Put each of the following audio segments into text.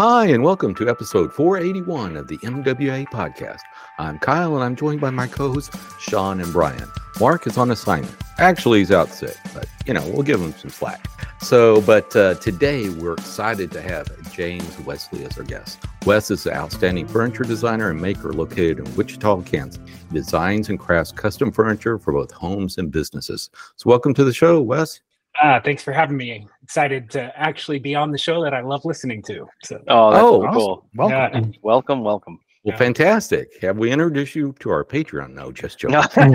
Hi, and welcome to episode 481 of the MWA podcast. I'm Kyle, and I'm joined by my co hosts, Sean and Brian. Mark is on assignment. Actually, he's out sick, but you know, we'll give him some slack. So, but uh, today we're excited to have James Wesley as our guest. Wes is an outstanding furniture designer and maker located in Wichita, Kansas. He designs and crafts custom furniture for both homes and businesses. So, welcome to the show, Wes. Uh, thanks for having me. Excited to actually be on the show that I love listening to. So, Oh, that's Oh, so cool. yeah. Welcome, welcome. Well, Yeah. fantastic. Have we introduced you to our Patreon? No, just joking.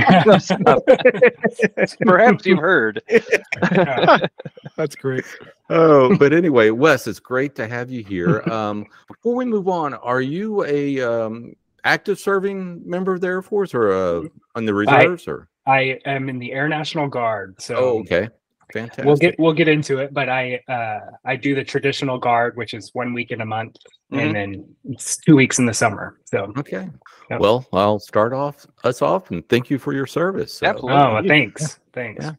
Perhaps you've heard. Yeah. That's great. Oh, but anyway, Wes, it's great to have you here. Um, before we move on, are you a um, active serving member of the Air Force or uh, on the reserves? Or I am in the Air National Guard, so oh, okay, fantastic. we'll get we'll get into it. But I uh, I do the traditional guard, which is one week in a month, Mhm. and then it's two weeks in the summer. So, okay. Yep. Well, I'll start off us off and thank you for your service. So- Absolutely. oh, well, thanks, thanks. Yeah.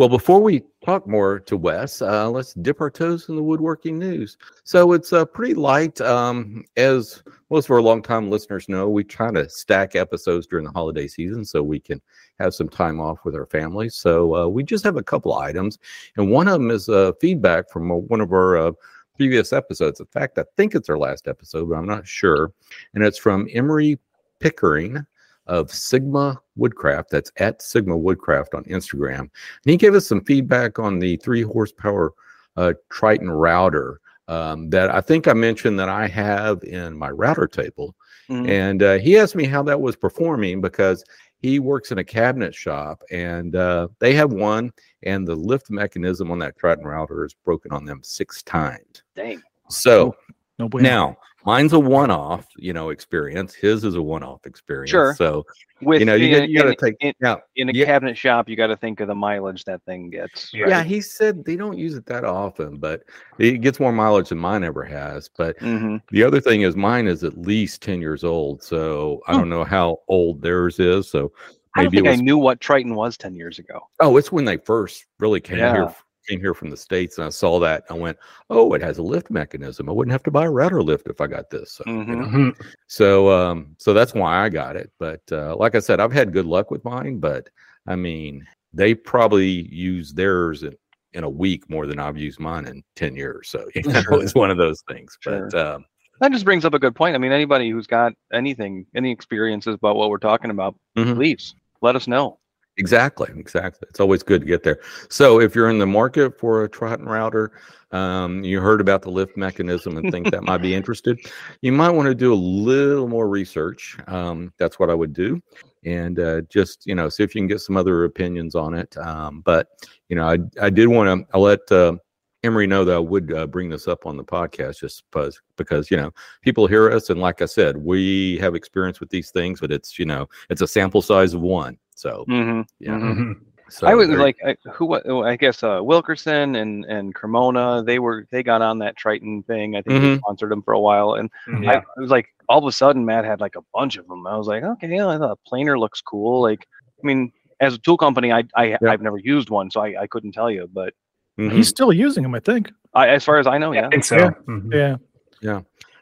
Well, before we talk more to Wes, uh, let's dip our toes in the woodworking news. So it's uh, pretty light. Um, as most of our longtime listeners know, we try to stack episodes during the holiday season so we can have some time off with our families. So uh, we just have a couple items, and one of them is uh, feedback from uh, one of our uh, previous episodes. In fact, I think it's our last episode, but I'm not sure. And it's from Emery Pickering of Sigma Woodcraft. That's at Sigma Woodcraft on Instagram. And he gave us some feedback on the three horsepower uh, Triton router um, that I think I mentioned that I have in my router table. Mhm. And uh, he asked me how that was performing because he works in a cabinet shop and uh, they have one, and the lift mechanism on that Triton router is broken on them six times. Dang. So No way. now mine's a one off, you know, experience. His is a one off experience. Sure. So, With you know, you, in, got, you got to in- take in, now. in a Yeah. cabinet shop, you got to think of the mileage that thing gets. Yeah. right? Yeah, he said they don't use it that often, but it gets more mileage than mine ever has. But Mhm. the other thing is mine is at least 10 years old. So I Hmm. don't know how old theirs is. So I maybe it think was, I knew what Triton was ten years ago. oh, it's when they first really came Yeah. here came here from the States and I saw that. I went, oh, it has a lift mechanism. I wouldn't have to buy a router lift if I got this. So, you Mhm. know. So um so that's why I got it. But uh like I said, I've had good luck with mine, but I mean, they probably use theirs in, in a week more than I've used mine in 10 years. So you know, Sure. it's one of those things. But um That just brings up a good point. I mean, anybody who's got anything, any experiences about what we're talking about, Mhm. please let us know. Exactly, exactly. It's always good to get there. So if you're in the market for a Triton router, um, you heard about the lift mechanism and think that might be interested, you might want to do a little more research. Um, that's what I would do. And uh, just, you know, see if you can get some other opinions on it. Um, but, you know, I, I did want to, let uh, Emery know that I would uh, bring this up on the podcast just because, because, you know, people hear us. And like I said, we have experience with these things, but it's, you know, it's a sample size of one. So, hmm yeah. Mhm. So I was like, I, who? wa- I guess uh, Wilkerson and and Cremona. They were they got on that Triton thing. I think they Mhm. sponsored them for a while, and Yeah. I it was like all of a sudden Matt had like a bunch of them. I was like, okay, yeah, I thought planer looks cool. Like, I mean, as a tool company, I I Yeah. I've never used one, so I, I couldn't tell you. But Mhm. He's still using them, I think. I, as far as I know, I yeah. think so. Yeah. Mhm. Yeah.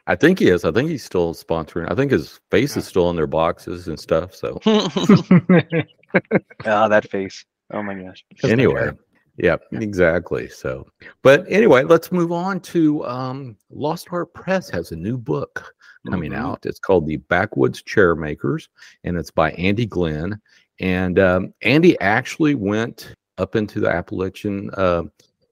I think he is. I think he's still sponsoring. I think his face is still in their boxes and stuff. So Ah, that face. Oh my gosh. Just anyway, like yeah, exactly. So, but anyway, let's move on to um, Lost Art Press has a new book coming Mhm. out. It's called The Backwoods Chair Makers, and it's by Andy Glenn. And um, Andy actually went up into the Appalachian uh,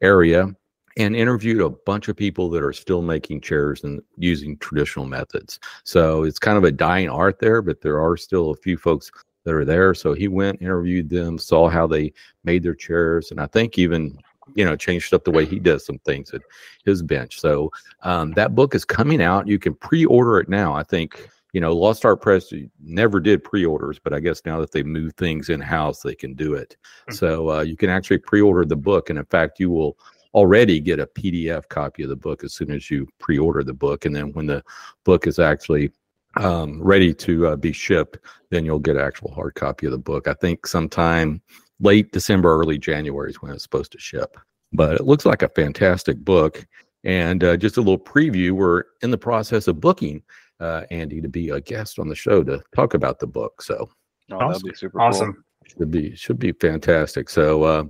area and interviewed a bunch of people that are still making chairs and using traditional methods. So it's kind of a dying art there, but there are still a few folks that are there. So he went, interviewed them, saw how they made their chairs, and I think even you know changed up the way he does some things at his bench. So um, that book is coming out. You can pre-order it now. I think you know Lost Art Press never did pre-orders, but I guess now that they moved things in house, they can do it. Mhm. So uh, you can actually pre-order the book, and in fact, you will already get a PDF copy of the book as soon as you pre-order the book, and then when the book is actually um, ready to uh, be shipped, then you'll get an actual hard copy of the book. I think sometime late December, early January is when it's supposed to ship. But it looks like a fantastic book. And uh, just a little preview: we're in the process of booking uh, Andy to be a guest on the show to talk about the book. So Oh, Awesome. that'd be super Awesome. Should be should be fantastic. So uh,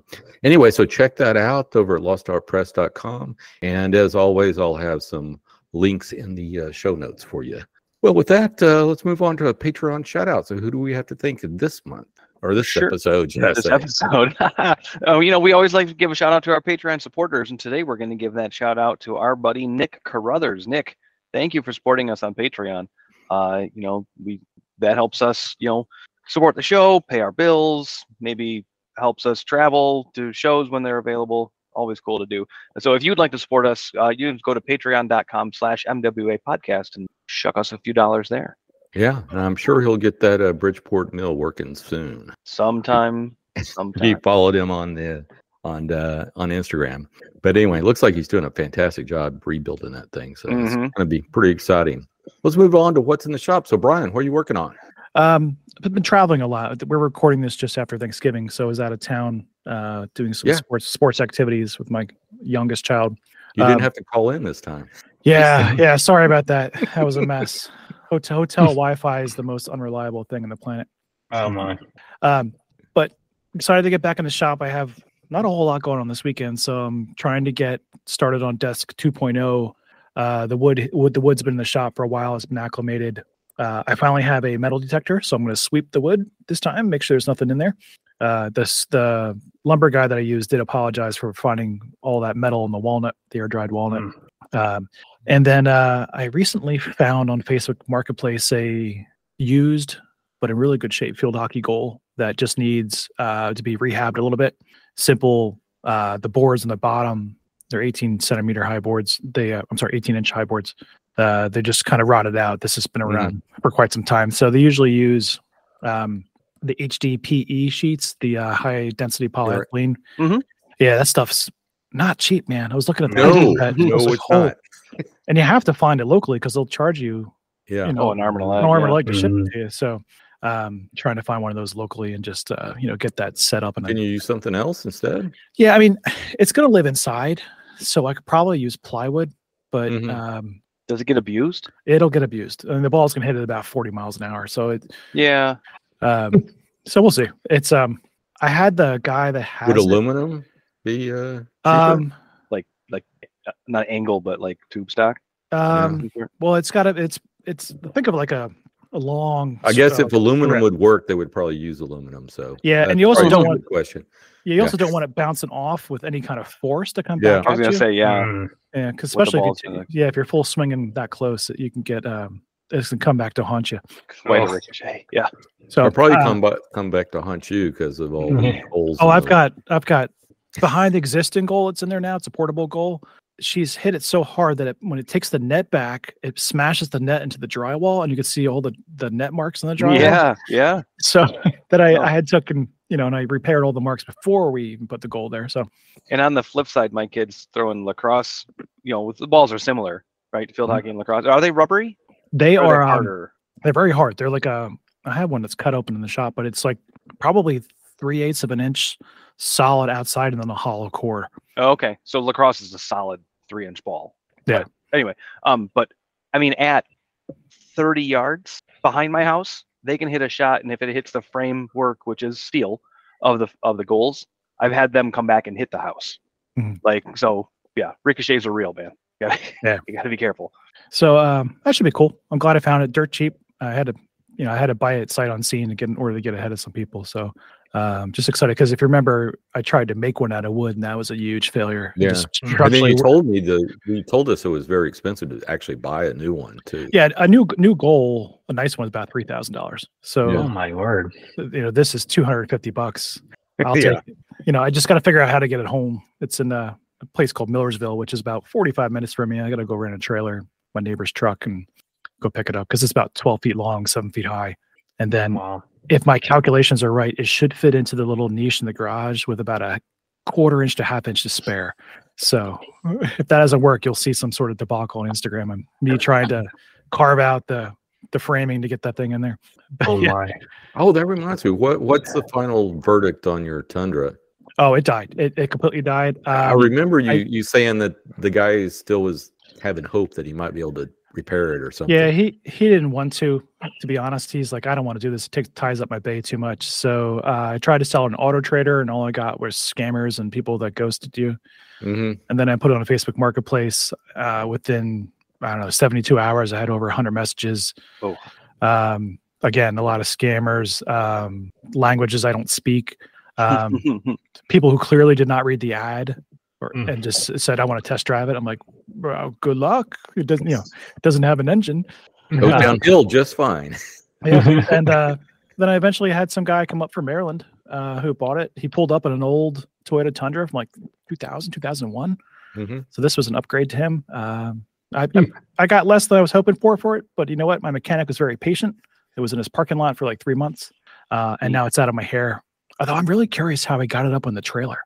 anyway, so check that out over at lostartpress.com. And as always, I'll have some links in the uh, show notes for you. Well, with that, uh, let's move on to a Patreon shout out. So who do we have to thank this month or this Sure. episode? I this say? episode. oh, you know, we always like to give a shout out to our Patreon supporters, and today we're going to give that shout out to our buddy Nick Carruthers. Nick, thank you for supporting us on Patreon. Uh, you know, we that helps us, you know, support the show, pay our bills, maybe helps us travel to shows when they're available. Always cool to do. So if you'd like to support us, uh, you can go to patreon.com slash MWA podcast and shuck us a few dollars there. Yeah, and I'm sure he'll get that uh, Bridgeport mill working soon. Sometime, sometime. He followed him on the on uh, on Instagram. But anyway, it looks like he's doing a fantastic job rebuilding that thing. So it's Mhm. going to be pretty exciting. Let's move on to what's in the shop. So Brian, what are you working on? Um, I've been traveling a lot. We're recording this just after Thanksgiving, so I was out of town uh, doing some Yeah. sports sports activities with my youngest child. You Um, didn't have to call in this time. Yeah, yeah. Sorry about that. That was a mess. Hotel hotel Wi-Fi is the most unreliable thing on the planet. Oh my. Um, but excited to get back in the shop. I have not a whole lot going on this weekend, so I'm trying to get started on desk 2.0. Uh, the wood, wood, the wood's been in the shop for a while. It's been acclimated. Uh, I finally have a metal detector, so I'm going to sweep the wood this time, make sure there's nothing in there. Uh, this the lumber guy that I used did apologize for finding all that metal in the walnut, the air dried walnut. Um, and then uh, I recently found on Facebook Marketplace a used but in really good shape field hockey goal that just needs uh, to be rehabbed a little bit. Simple. Uh, the boards on the bottom, they're 18 centimeter high boards. They, uh, I'm sorry, 18 inch high boards. Uh, they just kind of rotted out. This has been Mhm. around for quite some time. So they usually use um, the HDPE sheets, the uh, high density polyethylene. Mhm. Yeah, that stuff's not cheap, man. I was looking at the No, that, and no, was like, it's "Holy-" not. And you have to find it locally because they'll charge you Yeah. you know, Oh, an arm and a leg. an arm and a leg to ship it to you. So, um, trying to find one of those locally and just uh, you know get that set up. And Can you use something else instead? yeah, I mean, it's going to live inside, so I could probably use plywood, but Mhm. um, Does it get abused? it'll get abused. and the ball's going to hit at about forty miles an hour. So it, Yeah. um, so we'll see. It's um, I had the guy that has Would it, aluminum be uh cheaper? um, like uh, not angle, but like tube stock. um, well, it's got a, it's it's think of like a a long. I guess if aluminum thread. would work, they would probably use aluminum. So Yeah, and you also don't want- good question. Yeah, you Yeah. also don't want it bouncing off with any kind of force to come Yeah. back I was at gonna you. say yeah. Mm. Yeah, because especially if you, yeah, if you're full swinging that close, that you can get um, it's gonna come back to haunt you. Way Oh. ricochet. Yeah. So I'll probably uh, come back come back to haunt you because of all the Yeah. holes. Oh, I've the- got I've got behind the existing goal. It's in there now. It's a portable goal. She's hit it so hard that it, when it takes the net back, it smashes the net into the drywall, and you can see all the the net marks on the drywall. Yeah. Yeah. So that I, Oh. I had took and you know, and I repaired all the marks before we even put the goal there. So And on the flip side, my kids throwing lacrosse. You know, with the balls are similar, right? Field Mhm. hockey and lacrosse. Are they rubbery? they Or are they um, harder? They're very hard. They're like a. I have one that's cut open in the shop, but it's like probably three eighths of an inch solid outside and then a hollow core. Oh, okay. So lacrosse is a solid three inch ball. Yeah. But anyway, um, but I mean, at 30 yards behind my house, they can hit a shot, and if it hits the framework, which is steel, of the of the goals, I've had them come back and hit the house. Mhm. Like so, yeah. Ricochets are real, man. You gotta, Yeah. you gotta be careful. So um, that should be cool. I'm glad I found it dirt cheap. I had to, you know, I had to buy it sight unseen to get in order to get ahead of some people. So um, just excited because if you remember, I tried to make one out of wood and that was a huge failure. It Yeah. just Mhm. And then you wor- told me the you told us it was very expensive to actually buy a new one too. yeah, a new new goal, a nice one is about three thousand dollars. So Yeah. Oh my word. you know, this is two hundred and fifty bucks. I'll Yeah. take it. You know, I just got to figure out how to get it home. It's in a, a place called Millersville, which is about 45 minutes from me. I got to go rent a trailer, my neighbor's truck, and go pick it up because it's about 12 feet long, seven feet high. And then, Wow. If my calculations are right, it should fit into the little niche in the garage with about a quarter inch to half inch to spare. So, if that doesn't work, you'll see some sort of debacle on Instagram and me trying to carve out the the framing to get that thing in there. But Oh yeah. my. Oh, that reminds me. What what's the final verdict on your Tundra? Oh, it died. It, it completely died. I Um, remember you I- you saying that the guy still was having hope that he might be able to repair it or something. Yeah, he he didn't want to. To be honest, he's like, I don't want to do this. It takes ties up my bay too much. So uh, I tried to sell an auto trader, and all I got was scammers and people that ghosted you. hmm And then I put it on a Facebook Marketplace. Uh, within I don't know, seventy two hours, I had over hundred messages. Oh. Um, again, a lot of scammers, um, languages I don't speak. Um, people who clearly did not read the ad or, Mm. and just said, "I want to test drive it." I'm like, "Bro, good luck. It doesn't, you know, it doesn't have an engine." Goes Uh, downhill just fine. Yeah. and uh, then I eventually had some guy come up from Maryland uh, who bought it. He pulled up in an old Toyota Tundra from like 2000, 2001. hmm So this was an upgrade to him. Um, I, Hmm. I got less than I was hoping for for it, but you know what? My mechanic was very patient. It was in his parking lot for like three months, uh, and now it's out of my hair. Although I'm really curious how he got it up on the trailer.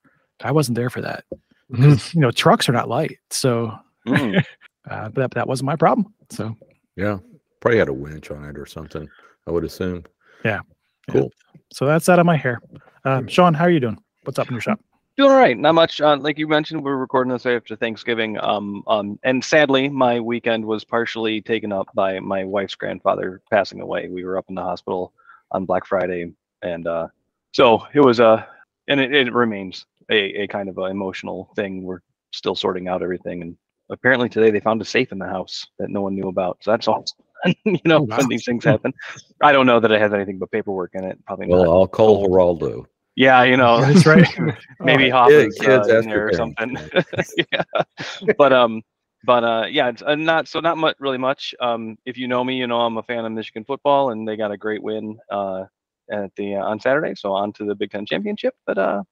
I wasn't there for that. Mhm. You know, trucks are not light, so Mm. uh, but that, that wasn't my problem. So Yeah, probably had a winch on it or something. I would assume. Yeah. Cool. so that's out of my hair. Um, Sean, how are you doing? What's up in your shop? Doing all right. Not much. Uh, like you mentioned, we're recording this after Thanksgiving. Um, um, and sadly, my weekend was partially taken up by my wife's grandfather passing away. We were up in the hospital on Black Friday, and uh, so it was a, and it, it remains a, a kind of an emotional thing. We're still sorting out everything, and apparently today they found a safe in the house that no one knew about. So that's all. you know, Oh, wow. when these things happen, I don't know that it has anything but paperwork in it. Probably Well, not. I'll call Geraldo. Yeah, you know, That's right. maybe Yeah, kids, uh, in there or parents. something. yeah, but um, but uh, yeah, it's uh, not so not much really much. Um, if you know me, you know I'm a fan of Michigan football, and they got a great win uh at the uh, on Saturday, so on to the Big Ten championship. But uh, yeah,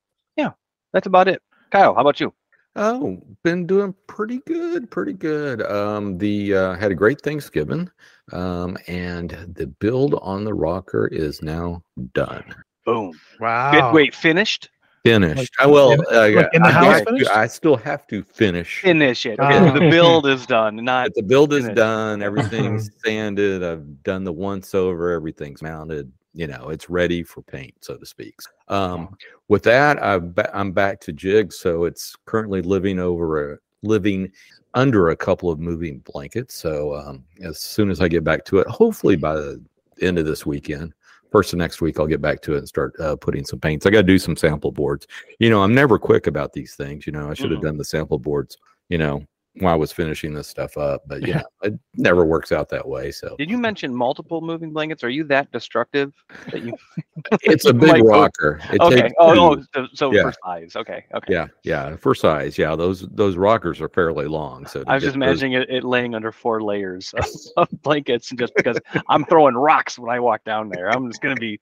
that's about it. Kyle, how about you? Oh, been doing pretty good, pretty good. Um, the uh, had a great Thanksgiving, um, and the build on the rocker is now done, Boom. Wow. Good. Wait, finished? finished. I will. in- uh, like in the I house have to- I still have to finish. Finish it. Okay, Ah. the build is done. Not But the build is finished. done. Everything's sanded. I've done the once over. Everything's mounted. You know, it's ready for paint, so to speak. Um, with that, I've ba- I'm back to jigs. So it's currently living over a living under a couple of moving blankets. So um, as soon as I get back to it, hopefully by the end of this weekend, first of next week, I'll get back to it and start uh, putting some paints. I got to do some sample boards. You know, I'm never quick about these things. You know, I should have Mhm. done the sample boards. You know, while I was finishing this stuff up, but Yeah. it never works out that way. So Did you mention multiple moving blankets? Are you that destructive that you? it's a big might go- rocker. It okay. takes Oh, two. oh, so, so Yeah. for size. Okay. Okay. yeah, yeah, for size. Yeah, those those rockers are fairly long. So I was get just those- imagining it, it laying under four layers of, of blankets, just because I'm throwing rocks when I walk down there. I'm just gonna be.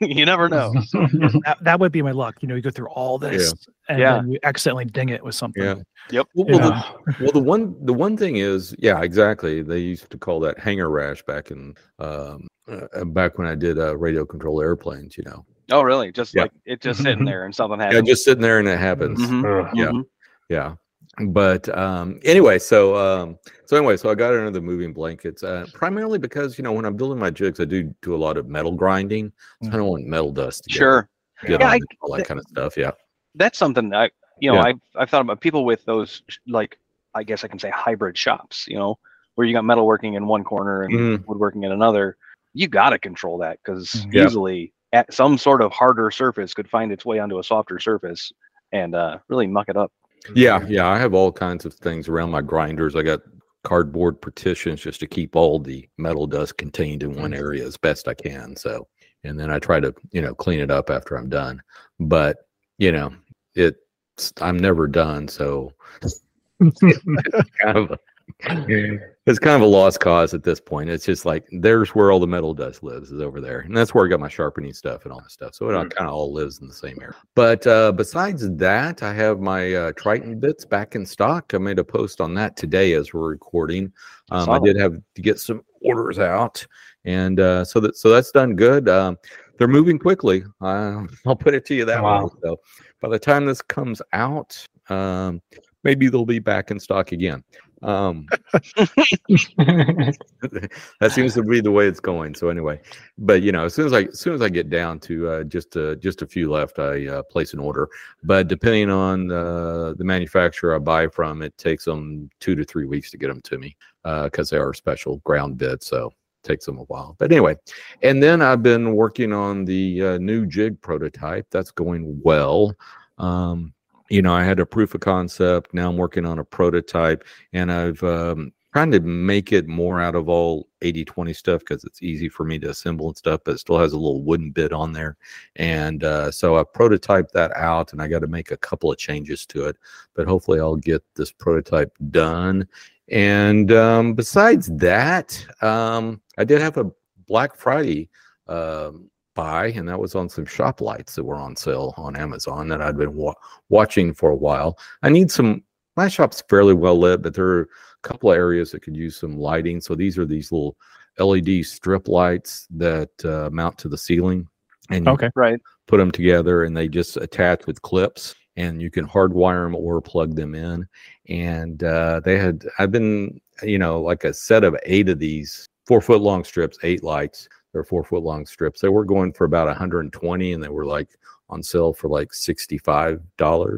you never know. that, that would be my luck. You know, you go through all this and Yeah. then you accidentally ding it with something. Yeah. Yep. Well, well, the, well, the one the one thing is, yeah, exactly. They used to call that hanger rash back in um, uh, back when I did uh, radio control airplanes. You know, Oh, really? Just Yeah. like it just sitting there and something happens. yeah, happens. just sitting there and it happens. Mhm, Uh, Yeah. mhm. yeah but um anyway so um so anyway so i got under the moving blankets uh primarily because you know when i'm building my jigs i do do a lot of metal grinding so i don't want metal dust to Sure. get Yeah, on I- all that kind of stuff yeah That's something I, you know, Yeah. I've I've thought about people with those like I guess I can say hybrid shops. You know, where you got metalworking in one corner and Mhm. woodworking in another. You got to control that because Mhm. Yeah. easily at some sort of harder surface could find its way onto a softer surface and uh, really muck it up. yeah yeah i have all kinds of things around my grinders i got cardboard partitions just to keep all the metal dust contained in one area as best i can so and then i try to you know clean it up after i'm done but you know it's i'm never done so kind of a, it's kind of a lost cause at this point. It's just like there's where all the metal dust lives is over there, and that's where I got my sharpening stuff and all that stuff. So it Mm. kind of all lives in the same area. But uh, besides that, I have my uh, Triton bits back in stock. I made a post on that today as we're recording. Um, I did have to get some orders out, and uh, so that so that's done good. Um, they're moving quickly. Uh, I'll put it to you that way. So by the time this comes out, um, maybe they'll be back in stock again. Um, that seems to be the way it's going. So anyway, but you know, as soon as I as soon as I get down to uh, just uh, just a few left, I uh, place an order. But depending on uh, the manufacturer I buy from, it takes them two to three weeks to get them to me because they are special ground bits. So takes them a while. But anyway, and then I've been working on the uh, new jig prototype. That's going well. Um, you know, I had a proof of concept. Now I'm working on a prototype, and I've um, trying to make it more out of all 80 20 stuff because it's easy for me to assemble and stuff, but it still has a little wooden bit on there. And uh, so I prototyped that out, and I got to make a couple of changes to it. But hopefully, I'll get this prototype done. And um, besides that, um, I did have a Black Friday um, buy, and that was on some shop lights that were on sale on Amazon that I'd been wa- watching for a while. I need some. My shop's fairly well lit, but there are a couple of areas that could use some lighting. So these are these little LED strip lights that uh, mount to the ceiling, and you Okay. Right. put them together, and they just attach with clips, and you can hardwire them or plug them in. And uh, they had, I've been, you know, like a set of eight of these four foot long strips, eight lights. They're four foot long strips. They were going for about 120, and they were like on sale for like $65.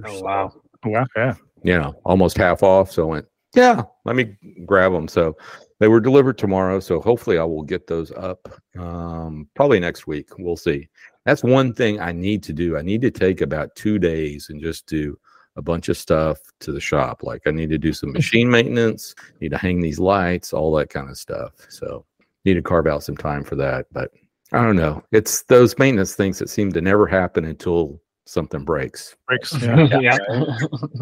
oh wow. Yeah, yeah. You know, almost half off. So I went, yeah, let me grab them. So they were delivered tomorrow. So hopefully I will get those up um, probably next week. We'll see. That's one thing I need to do. I need to take about two days and just do a bunch of stuff to the shop. Like I need to do some machine maintenance, need to hang these lights, all that kind of stuff. So need to carve out some time for that. But I don't know. It's those maintenance things that seem to never happen until something breaks. Breaks. Yeah. yeah.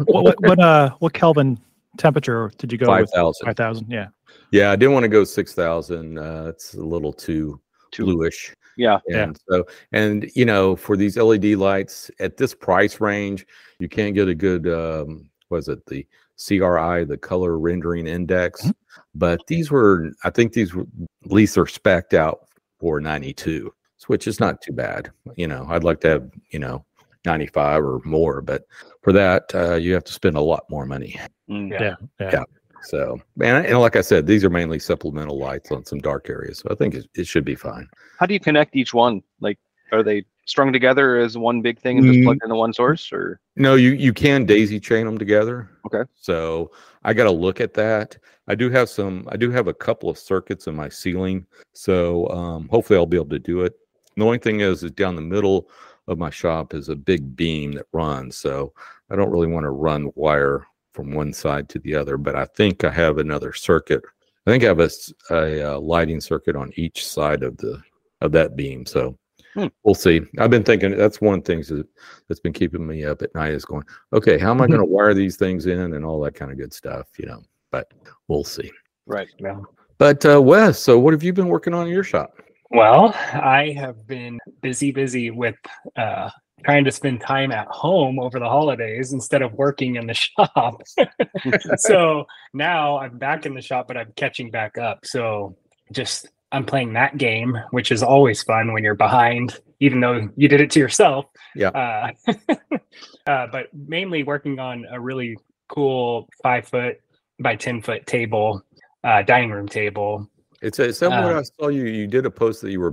what, what what uh what Kelvin temperature did you go Five with? thousand. Five thousand. Yeah. Yeah, I didn't want to go six thousand. Uh, it's a little too Too- bluish. Yeah. Yeah. And so, and you know, for these LED lights at this price range, you can't get a good, um, was it the CRI, the color rendering index? Mhm. But these were, I think these were, at least are specked out for 92, which is not too bad. You know, I'd like to have, you know, 95 or more, but for that, uh, you have to spend a lot more money. Mm. Yeah. Yeah. Yeah. Yeah. So, and, and like I said, these are mainly supplemental lights on some dark areas. So I think it, it should be fine. How do you connect each one? Like, are they strung together as one big thing and just Mm. plugged into one source, or No, you you can daisy chain them together. Okay. So I got to look at that. I do have some. I do have a couple of circuits in my ceiling, so um, hopefully I'll be able to do it. The only thing is, is down the middle of my shop is a big beam that runs, so I don't really want to run wire from one side to the other. But I think I have another circuit. I think I have a uh, lighting circuit on each side of the of that beam. So Hmm. we'll see. I've been thinking that's one of the things that, that's been keeping me up at night is going, okay, how am I going to wire these things in and all that kind of good stuff, you know? But we'll see. right? Yeah. But uh, Wes, so what have you been working on in your shop? Well, I have been busy, busy with uh, trying to spend time at home over the holidays instead of working in the shop. so now I'm back in the shop, but I'm catching back up. So just I'm playing that game, which is always fun when you're behind, even though you did it to yourself. Yeah. Uh, uh, but mainly working on a really cool five foot by 10 foot table, uh, dining room table. It's a, somewhat Uh, I saw you, you did a post that you were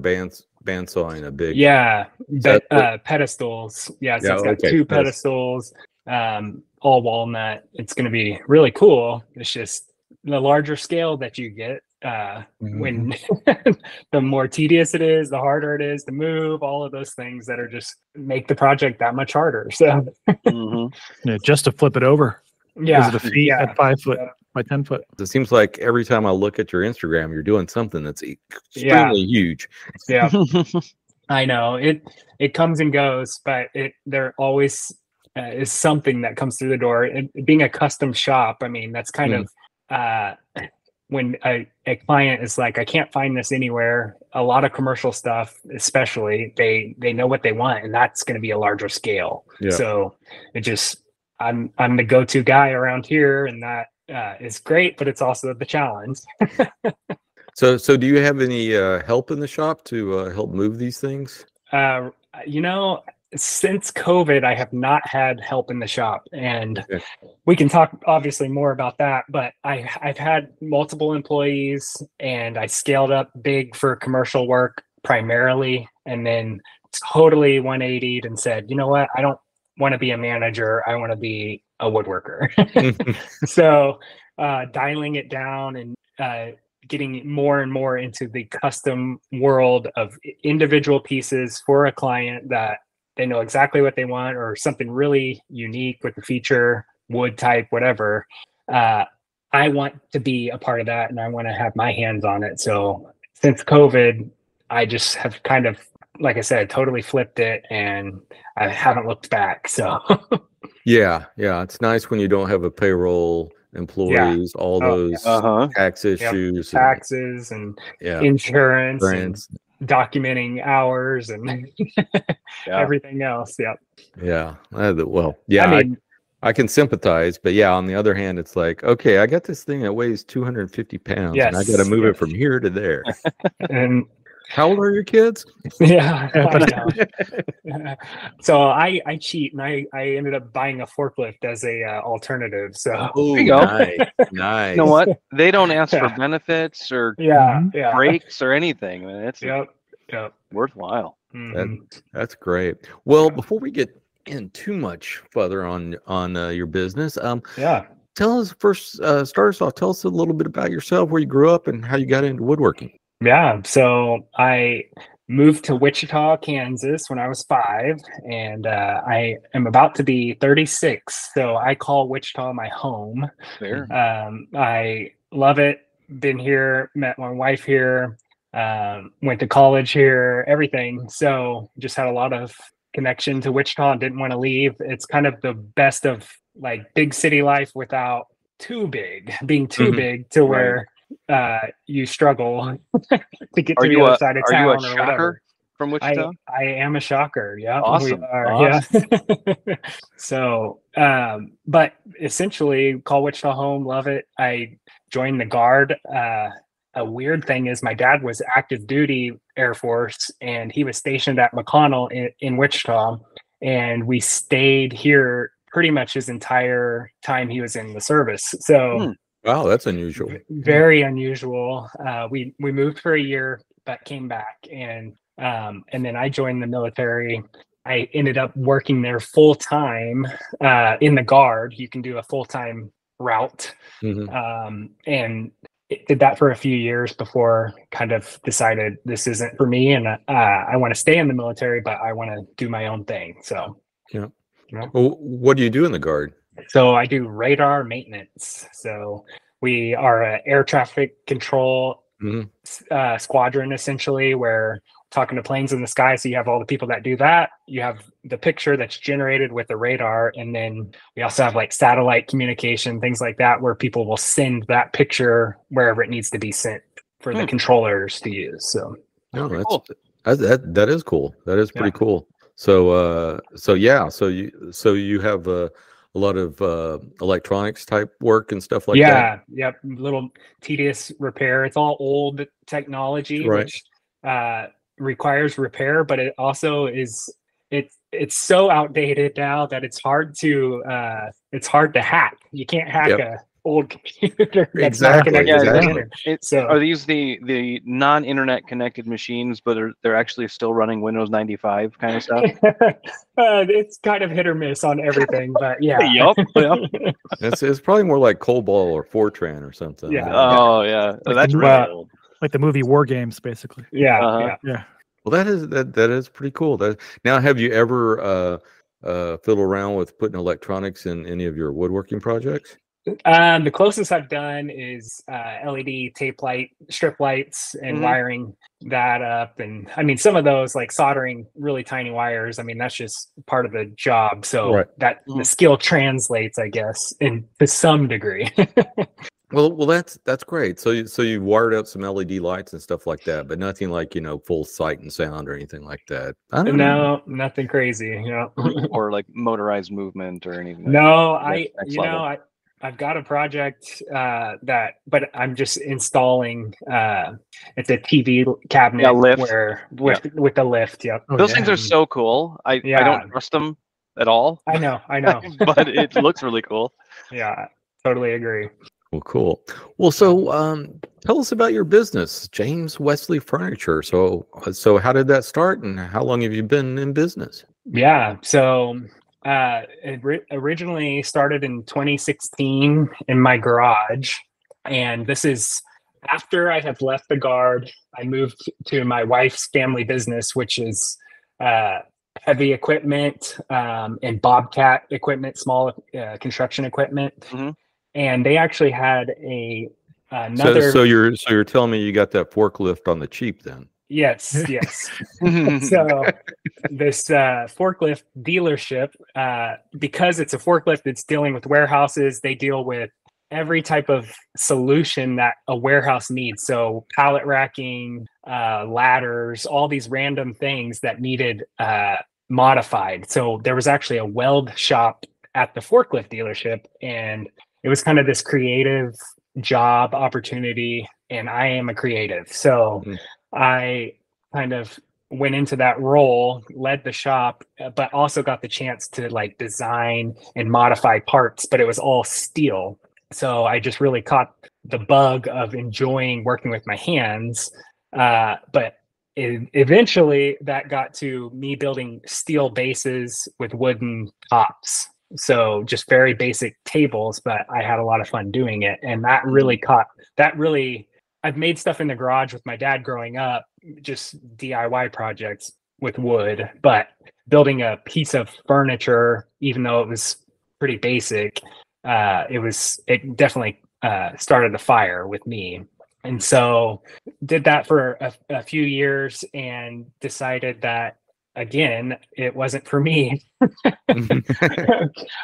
band, bandsawing a big, Yeah, but uh, pedestals. Yeah, so Yeah, it's got okay, two pedestals. pedestals, um, all walnut. It's going to be really cool. It's just the larger scale that you get, uh, Mm-hmm. when the more tedious it is, the harder it is to move. All of those things that are just make the project that much harder. So hmm Yeah. Just to flip it over. Yeah, Is it a feet yeah. at five foot by ten foot? it seems like every time I look at your Instagram, you're doing something that's extremely huge. yeah. I know it. It comes and goes, but it there always uh, is something that comes through the door. And being a custom shop, I mean, that's kind Mm. of uh, when a, a client is like, I can't find this anywhere. A lot of commercial stuff, especially, they they know what they want, and that's going to be a larger scale. Yeah. So it just I'm I'm the go to guy around here, and that uh, is great, but it's also the challenge. So, so do you have any uh, help in the shop to uh, help move these things? Uh, you know, since COVID, I have not had help in the shop, and Okay. we can talk obviously more about that. But I, I've had multiple employees, and I scaled up big for commercial work primarily, and then totally 180'd and said, you know what, I don't want to be a manager. I want to be a woodworker. so uh, dialing it down and uh, getting more and more into the custom world of individual pieces for a client that they know exactly what they want or something really unique with the feature wood type whatever uh, i want to be a part of that and i want to have my hands on it so since covid i just have kind of like i said totally flipped it and i haven't looked back so yeah, yeah. It's nice when you don't have a payroll, employees, all Oh, those Uh huh. tax issues. and- taxes and yeah, insurance and documenting hours and Yeah. everything else. Yep. Yeah. uh, well, yeah. I I, mean, I can sympathize, but yeah, on the other hand, it's like, okay, I got this thing that weighs 250 pounds, and I got to Yes, move it from here to there. and How old are your kids? yeah, I know. so I I cheat and I I ended up buying a forklift as a uh, alternative. So Oh, you go. nice, nice. You know what? They don't ask for benefits or yeah, yeah. breaks or anything. I mean, it's Yep. Yep. worthwhile. Mhm. That's great. Well, Yeah. before we get in too much further on on uh, your business, um, Yeah. tell us first. Uh, start us off. Tell us a little bit about yourself, where you grew up, and how you got into woodworking. Yeah. So I moved to Wichita, Kansas when I was five, and uh, I am about to be 36. So I call Wichita my home. There. Um, I love it. Been here, met my wife here, um, went to college here, everything. So just had a lot of connection to Wichita and didn't want to leave. It's kind of the best of like big city life without too big, being too Mhm. big to where uh, you struggle to get Are to the other a side of are town you a or whatever. from Wichita? I, I am a shocker. Yeah. Awesome, We are. Yeah. so, um, but essentially, call Wichita home. Love it. I joined the guard. Uh, a weird thing is my dad was active duty Air Force and he was stationed at McConnell in, in Wichita. And we stayed here pretty much his entire time he was in the service. So, Hmm. Wow, that's unusual. very unusual. Uh, we we moved for a year, but came back, and um, and then I joined the military. I ended up working there full time uh, in the guard. You can do a full time route, Mhm. um, and it- did that for a few years before kind of decided this isn't for me, and uh, I want to stay in the military, but I want to do my own thing. So Well, what do you do in the guard? So I do radar maintenance. So we are an air traffic control Mhm. uh, squadron, essentially, where talking to planes in the sky. So you have all the people that do that. You have the picture that's generated with the radar, and then we also have like satellite communication, things like that, where people will send that picture wherever it needs to be sent for the Hmm. controllers to use. So No, that's cool. that, that that is cool. That is pretty Yeah. cool. So uh so yeah, so you so you have uh, a lot of uh electronics type work and stuff like that. yeah, yep. Little tedious repair. It's all old technology, Right. which uh, requires repair, but it also is it's it's so outdated now that it's hard to uh, it's hard to hack. You can't hack Yep. A old computer that's Exactly, not connected to the exactly. internet. It- So Are these the the non-internet connected machines, but are, they're actually still running Windows 95 kind of stuff? uh, it's kind of hit or miss on everything, but yeah. Yup, yup. It's it's probably more like COBOL or Fortran or something. Yeah. Oh yeah, Like that's the really movie- old. like the movie War Games, basically. yeah, Uh-huh. yeah. Yeah. Well, that is that that is pretty cool. That now, have you ever uh, uh, fiddled around with putting electronics in any of your woodworking projects? Um, the closest I've done is uh, LED tape light, strip lights, and Mhm. wiring that up. And I mean, some of those, like soldering really tiny wires, I mean, that's just part of the job. So Right. that the Mhm. skill translates, I guess, in to some degree. Well, well, that's that's great. So, you, so you wired up some LED lights and stuff like that, but nothing like you know full sight and sound or anything like that. I don't know. no, nothing crazy. You know. or like motorized movement or anything. like no, I you know. I I've got a project uh, that, but I'm just installing. Uh, it's a TV cabinet Yeah, lift. where with with the lift. Yep. Oh, Those yeah. things are so cool. I, I don't trust them at all, I know. I know. but it looks really cool. yeah. Totally agree. Well, cool. Well, so um, tell us about your business, James Wesley Furniture. So, so how did that start, and how long have you been in business? Yeah. So uh, it originally started in 2016 in my garage. And this is after I have left the guard, I moved to my wife's family business, which is uh, heavy equipment um, and Bobcat equipment, small uh, construction equipment. Mhm. And they actually had a So, another. so you're so you're telling me you got that forklift on the cheap then? Yes, yes. so this uh, forklift dealership uh, because it's a forklift it's dealing with warehouses they deal with every type of solution that a warehouse needs so pallet racking uh, ladders all these random things that needed uh, modified so there was actually a weld shop at the forklift dealership and it was kind of this creative job opportunity and i am a creative so Mm. I kind of went into that role, led the shop, uh, but also got the chance to like design and modify parts, but it was all steel. So I just really caught the bug of enjoying working with my hands. Uh, but e- eventually that got to me building steel bases with wooden tops. So just very basic tables, but I had a lot of fun doing it. And that really caught, that really, I've made stuff in the garage with my dad growing up, just DIY projects with wood, but building a piece of furniture, even though it was pretty basic, uh, it was it definitely uh, started the fire with me. And so did that for a, a few years and decided that again it wasn't for me.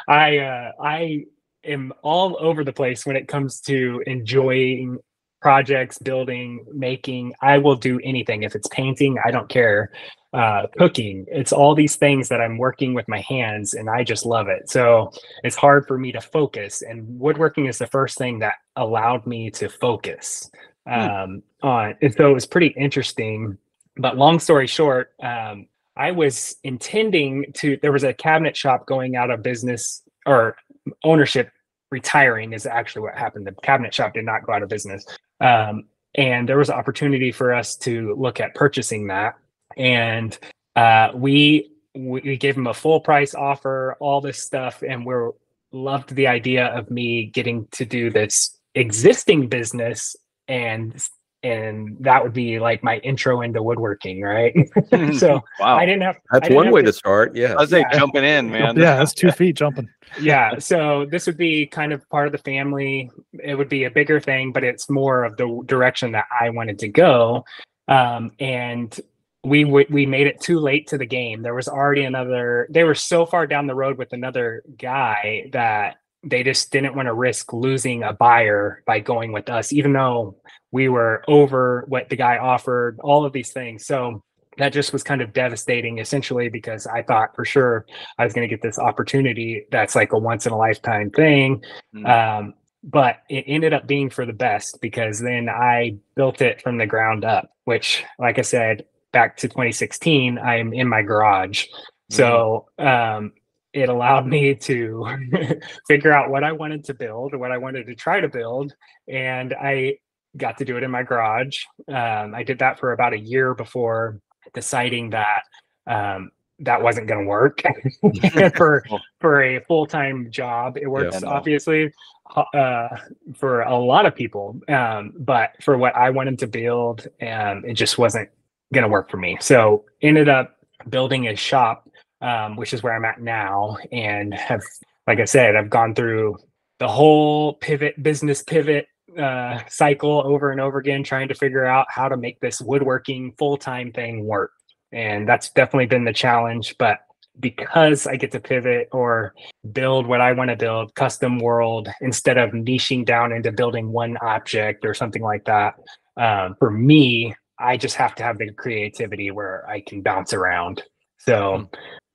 I uh, I am all over the place when it comes to enjoying projects, building, making. I will do anything. If it's painting, I don't care. Uh, cooking, it's all these things that I'm working with my hands, and I just love it. So it's hard for me to focus. And woodworking is the first thing that allowed me to focus um, on. And so it was pretty interesting. But long story short, um, I was intending to. There was a cabinet shop going out of business or ownership retiring is actually what happened. The cabinet shop did not go out of business. Um, and there was an opportunity for us to look at purchasing that. And uh, we we gave them a full price offer, all this stuff, and we're loved the idea of me getting to do this existing business and and that would be like my intro into woodworking, right? so wow, I didn't have That's didn't one have way to- to start. Yeah. I was like yeah. jumping in, man. yeah, that's two feet jumping. yeah so this would be kind of part of the family it would be a bigger thing but it's more of the direction that i wanted to go um, and we w- we made it too late to the game there was already another they were so far down the road with another guy that they just didn't want to risk losing a buyer by going with us even though we were over what the guy offered all of these things so that just was kind of devastating essentially because i thought for sure I was going to get this opportunity that's like a once in a lifetime thing. Mm. Um, but it ended up being for the best because then I built it from the ground up, which, like I said, back to 2016, I'm in my garage. So um, it allowed me to figure out what I wanted to build, what I wanted to try to build. And I got to do it in my garage. Um, I did that for about a year before deciding that um, that wasn't going to work for for a full time job. It works no. obviously uh, for a lot of people, um, but for what I wanted to build, um, it just wasn't going to work for me. So ended up building a shop, um, which is where I'm at now, and have, like I said, I've gone through the whole pivot business pivot uh, cycle over and over again, trying to figure out how to make this woodworking full time thing work. And that's definitely been the challenge. But because I get to pivot or build what I want to build, custom world, instead of niching down into building one object or something like that, um, for me, I just have to have the creativity where I can bounce around. So,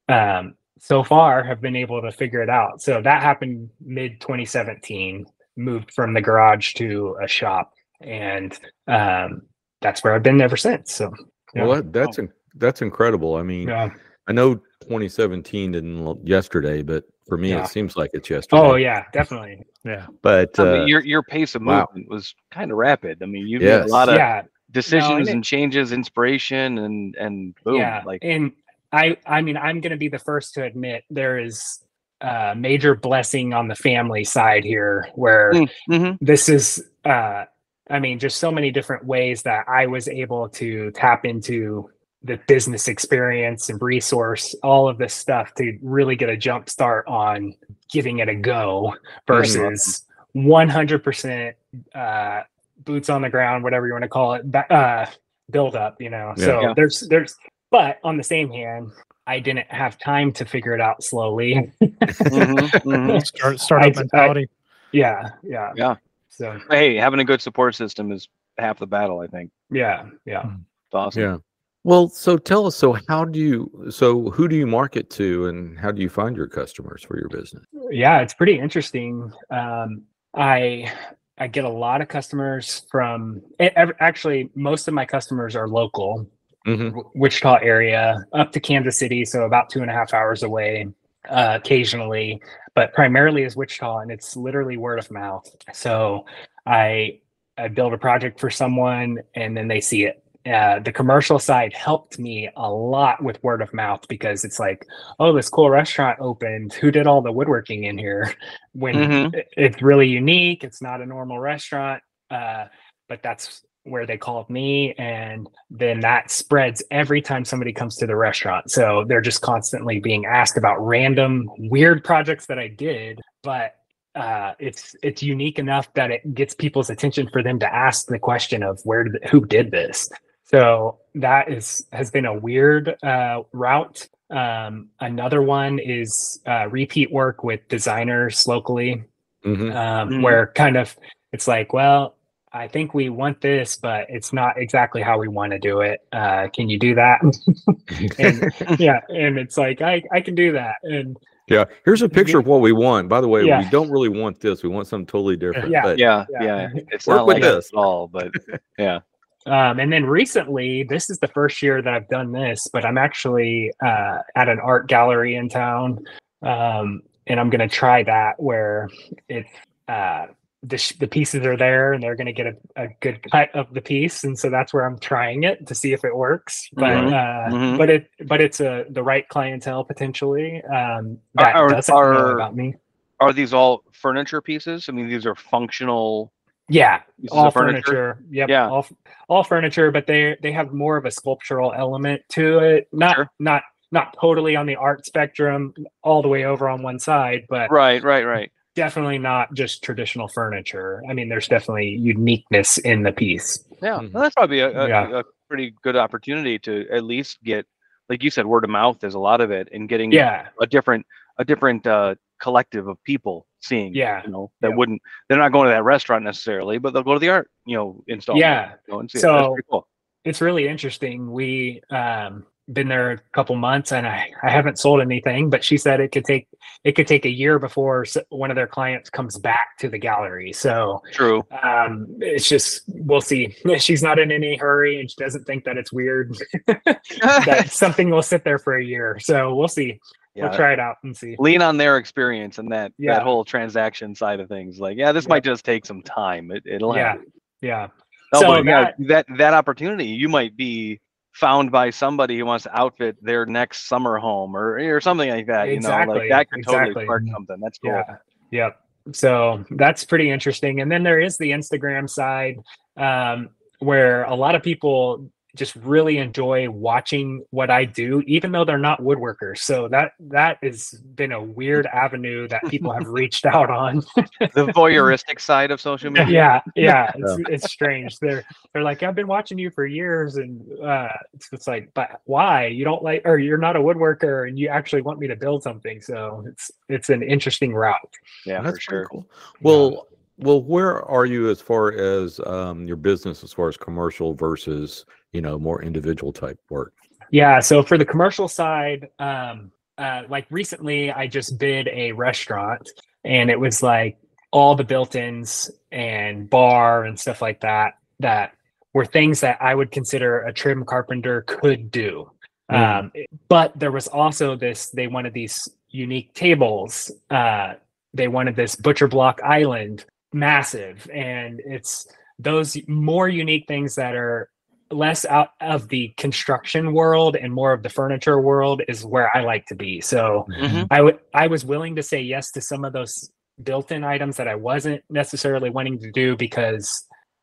um, so far have been able to figure it out. So that happened mid 2017. Moved from the garage to a shop, and um, that's where I've been ever since. So yeah. Well, that, that's in, that's incredible. I mean, yeah. I know 2017 didn't look yesterday, but for me, Yeah. it seems like it's yesterday. Oh yeah, definitely. Yeah. But I mean, uh, your your pace of wow. movement was kind of rapid. I mean, you made Yes. a lot of yeah, decisions it- and changes, inspiration, and and boom, yeah. like and I I mean I'm going to be the first to admit there is a major blessing on the family side here where Mm. mhm. this is uh i mean just so many different ways that i was able to tap into the business experience and resource all of this stuff to really get a jump start on giving it a go versus 100% uh boots on the ground whatever you want to call it uh build up you know so Yeah. there's there's but on the same hand i didn't have time to figure it out slowly Mhm, mhm. Start startup I- I- mentality. yeah yeah Yeah. so Hey, having a good support system is half the battle. I think. yeah yeah It's awesome. yeah. Well, so tell us. So how do you? So who do you market to, and how do you find your customers for your business? yeah it's pretty interesting um i i get a lot of customers from actually most of my customers are local hmm wichita area up to kansas city so about two and a half hours away uh, occasionally but primarily is wichita and it's literally word of mouth. So i i build a project for someone and then they see it. Uh, the commercial side helped me a lot with word of mouth because it's like oh this cool restaurant opened. Who did all the woodworking in here? When Mhm. it- it's really unique. It's not a normal restaurant. Uh, but that's where they called me and then that spreads every time somebody comes to the restaurant. So they're just constantly being asked about random weird projects that i did but uh, it's it's unique enough that it gets people's attention for them to ask the question of where did who did this? So that is has been a weird uh, route. Um, another one is uh, repeat work with designers locally. Hmm um, Mhm. where kind of it's like, well, I think we want this, but it's not exactly how we want to do it. Uh, can you do that? and yeah, and it's like I I can do that, and yeah. Here's a picture of what we want. By the way, we don't really want this. We want something totally different. Yeah. But Yeah, Yeah. yeah. It's Work not with like this. at all, but yeah. um, and then recently, this is the first year that I've done this, but I'm actually uh, at an art gallery in town, um, and I'm going to try that where it's uh, the sh- the pieces are there, and they're going to get a, a good cut of the piece, and so that's where I'm trying it to see if it works. But Mhm. uh, Mhm. but it but it's a the right clientele potentially um, that Are- doesn't know about me. Are these all furniture pieces? I mean, these are functional Yeah, all furniture. furniture. Yep, Yeah. all all furniture, but they they have more of a sculptural element to it. Not Sure. not not totally on the art spectrum, all the way over on one side, but Right, right, right. Definitely not just traditional furniture. I mean, there's definitely uniqueness in the piece. Yeah, well, that's probably a, a, Yeah. a pretty good opportunity to at least get, like you said, word of mouth. There's a lot of it, and getting Yeah, a different a different uh, collective of people seeing. Yeah. you know that Yeah. wouldn't. They're not going to that restaurant necessarily, but they'll go to the art, you know, install. Yeah. you know, and see it. That's So- pretty cool. it's really interesting. We um been there a couple months and I, I haven't sold anything, but she said it could take it could take a year before one of their clients comes back to the gallery. So True. um it's just we'll see. She's not in any hurry and she doesn't think that it's weird that something will sit there for a year. So we'll see. yeah. We'll try it out and see. Lean on their experience and that Yeah. that whole transaction side of things. Like, yeah, this Yeah. might just take some time. It, it'll Yeah. happen. Yeah. No, So that- that that opportunity, you might be found by somebody who wants to outfit their next summer home or or something like that. You know, Exactly, like that could totally exactly. spark something. That's cool. Yeah. Yep. So that's pretty interesting. And then there is the Instagram side um, where a lot of people just really enjoy watching what I do, even though they're not woodworkers. So that that has been a weird avenue that people have reached out on. The voyeuristic side of social media. yeah, yeah, it's, it's strange. They're they're like, I've been watching you for years, and uh, it's, it's like, but why? You don't like, or you're not a woodworker, and you actually want me to build something. So it's it's an interesting route. Yeah, That's for sure. cool. Well, well, where are you as far as um, your business, as far as commercial versus you know more individual type work? Yeah. So for the commercial side, um, uh, like recently I just bid a restaurant and it was like all the built-ins and bar and stuff like that that were things that I would consider a trim carpenter could do. Mm. Um, but there was also this, they wanted these unique tables. Uh, they wanted this butcher block island massive. And it's those more unique things that are less out of the construction world and more of the furniture world is where I like to be. So Mhm. I would I was willing to say yes to some of those built-in items that I wasn't necessarily wanting to do because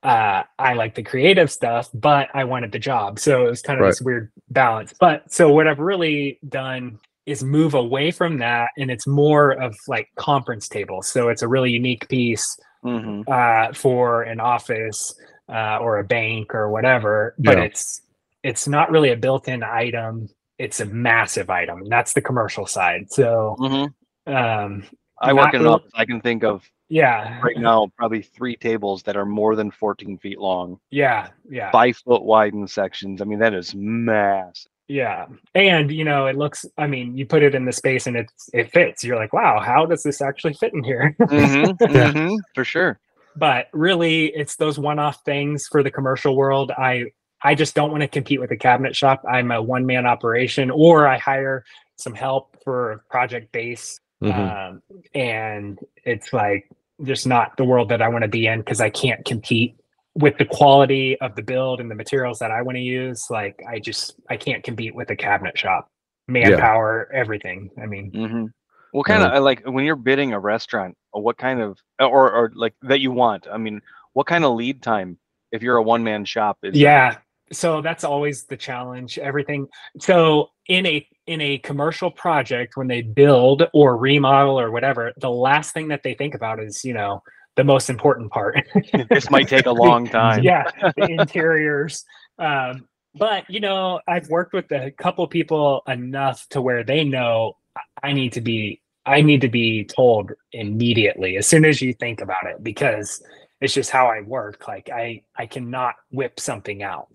uh, I like the creative stuff, but I wanted the job. So it was kind of Right. this weird balance. But so what I've really done is move away from that, and it's more of like conference tables. So it's a really unique piece Mhm. uh, for an office uh, or a bank or whatever, but Yeah. it's it's not really a built-in item. It's a massive item, and that's the commercial side. So Mhm. um, I work Not in an office. I can think of yeah, right now probably three tables that are more than 14 feet long, yeah, yeah, five foot wide in sections. I mean, that is massive. yeah. And you know, it looks. I mean, you put it in the space, and it's it fits. You're like, wow, how does this actually fit in here? Mhm, mhm, for sure. But really it's those one-off things for the commercial world. I i just don't want to compete with a cabinet shop. I'm a one-man operation or i hire some help for project base. Mhm. um, and it's like just not the world that i want to be in because i can't compete with the quality of the build and the materials that i want to use. Like i just i can't compete with a cabinet shop. Manpower everything. I mean hmm What kind of like when you're bidding a restaurant? uh, What kind of or or like that you want? I mean, what kind of lead time if you're a one man shop? Is yeah so that's always the challenge everything so in a in a commercial project when they build or remodel or whatever the last thing that they think about is you know the most important part this might take a long time. yeah the interiors um but you know i've worked with a couple people enough to where they know i need to be i need to be told immediately as soon as you think about it because it's just how i work like i i cannot whip something out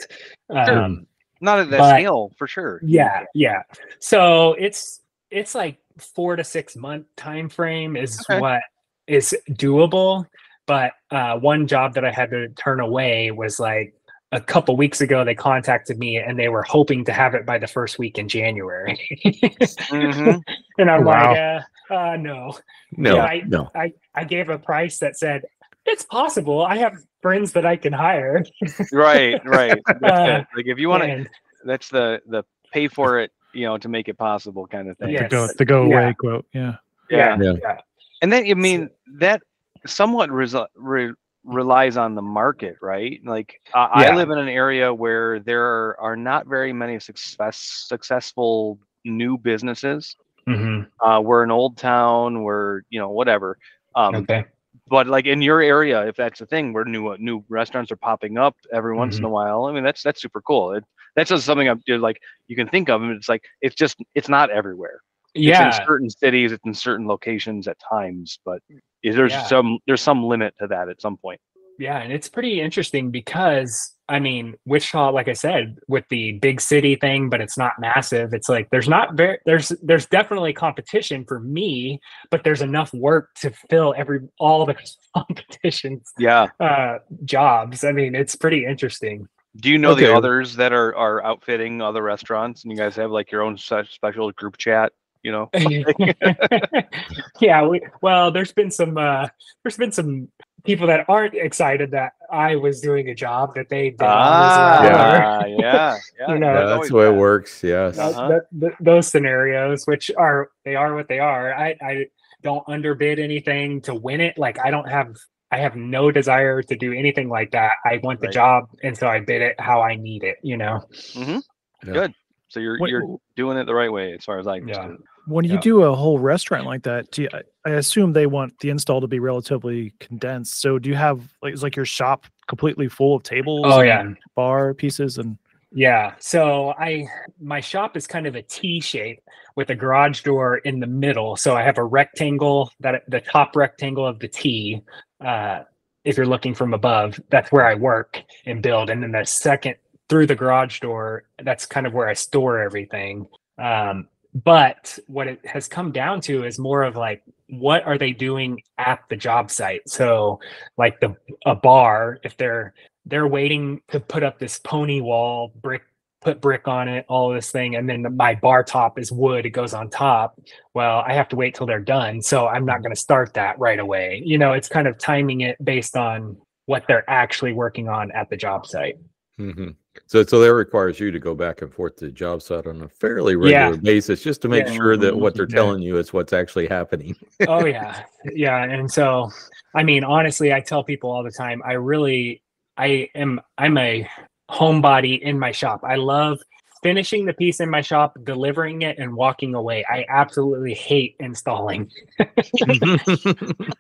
Sure. um Not at that But- scale for sure. yeah yeah so it's it's like four to six month time frame is Okay. what is doable but uh one job that i had to turn away was like a couple weeks ago they contacted me and they were hoping to have it by the first week in january Mhm. and i'm Wow. like uh, uh no No, Yeah, I- no. i i gave a price that said it's possible i have friends that i can hire Right, right. Uh. Like if you want to, that's the the pay for it, you know, to make it possible kind of thing. Yeah. The go Yes. the go Yeah. away quote. Yeah. yeah Yeah. yeah And then, I mean, that somewhat resu- re- relies on the market, right? Like, uh, I live in an area where there are, are not very many success successful new businesses. Hmm Uh, we're an old town. We're, you know, whatever. Um, okay But like in your area, if that's the thing, where new uh, new restaurants are popping up every once Mm-hmm. in a while, I mean, that's that's super cool. It, that's just something I'm like you can think of, and it's like it's just it's not everywhere. yeah It's in certain cities, it's in certain locations at times, but there's Yeah. some there's some limit to that at some point. Yeah, and it's pretty interesting because I mean, Wichita, like I said, with the big city thing, but it's not massive. It's like there's not very there's there's definitely competition for me, but there's enough work to fill every all the competitions Yeah. uh jobs. I mean, it's pretty interesting. Do you know the others that are are outfitting other restaurants, and you guys have like your own special group chat? You know. yeah, we, well, there's been some uh there's been some people that aren't excited that I was doing a job that they did Ah, yeah, yeah, yeah. You know, Yeah, that's always the way it works. Yes. Uh-huh. that- th- those scenarios, which are they are what they are. I I don't underbid anything to win it. Like I don't have I have no desire to do anything like that. I want the job, and so I bid it how I need it. You know. hmm Yeah. Good. So you're What- you're doing it the right way, as far as I Yeah. understand. When you Yeah. do a whole restaurant like that, do you, I- assume they want the install to be relatively condensed. So do you have like is like your shop completely full of tables? Oh and yeah. bar pieces and Yeah. So I my shop is kind of a T shape with a garage door in the middle. So I have a rectangle that the top rectangle of the T. Uh, if you're looking from above, that's where I work and build. And then the second through the garage door, that's kind of where I store everything. Um, but what it has come down to is more of like what are they doing at the job site? So like the a bar if they're they're waiting to put up this pony wall brick put brick on it all this thing and then my bar top is wood it goes on top. Well i have to wait till they're done so i'm not going to start that right away. You know it's kind of timing it based on what they're actually working on at the job site hmm So, so that requires you to go back and forth to the job site on a fairly regular Yeah. basis, just to make Yeah. sure that what they're telling you is what's actually happening. oh yeah yeah and so i mean honestly i tell people all the time i really i am i'm a homebody in my shop i love finishing the piece in my shop delivering it and walking away i absolutely hate installing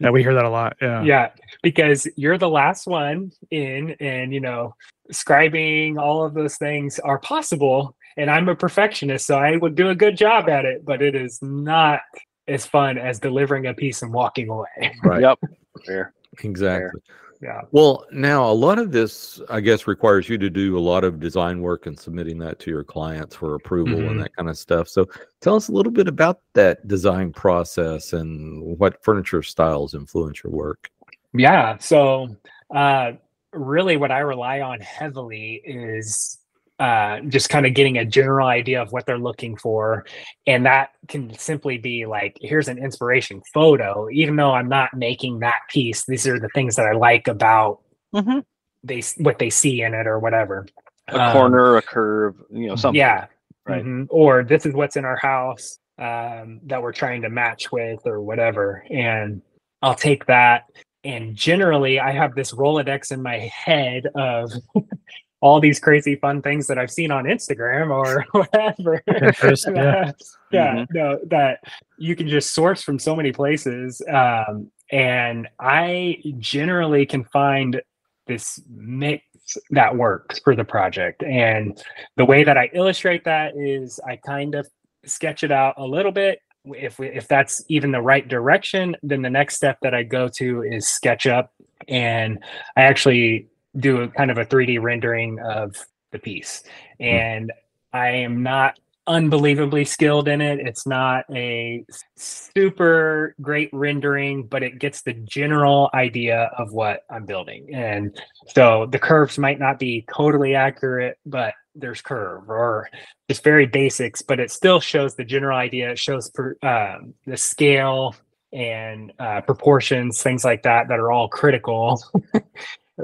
Yeah, we hear that a lot. Yeah. yeah because you're the last one in and you know scribing all of those things are possible and i'm a perfectionist so i would do a good job at it but it is not as fun as delivering a piece and walking away right. Yep. Fair. Exactly. Yeah Well, now a lot of this, I guess, requires you to do a lot of design work and submitting that to your clients for approval Mhm. and that kind of stuff. So, tell us a little bit about that design process and what furniture styles influence your work. Yeah. So, uh, really, what I rely on heavily is uh, just kind of getting a general idea of what they're looking for. And that can simply be like, here's an inspiration photo. Even though I'm not making that piece, these are the things that I like about Mhm. they what they see in it or whatever. A Um, corner, a curve, you know, something. Yeah. Right. Mhm. Or this is what's in our house um, that we're trying to match with or whatever. And I'll take that. And generally, I have this Rolodex in my head of all these crazy fun things that I've seen on Instagram or whatever. Pinterest, yeah. yeah, no, that you can just source from so many places. Um, and I generally can find this mix that works for the project. And the way that I illustrate that is I kind of sketch it out a little bit. If we, if that's even the right direction, then the next step that I go to is SketchUp, and I actually do a kind of a 3D rendering of the piece. And I am not unbelievably skilled in it. It's not a super great rendering, but it gets the general idea of what I'm building. And so the curves might not be totally accurate, but there's curve or just very basics, but it still shows the general idea. It shows per, um, the scale and uh, proportions, things like that, that are all critical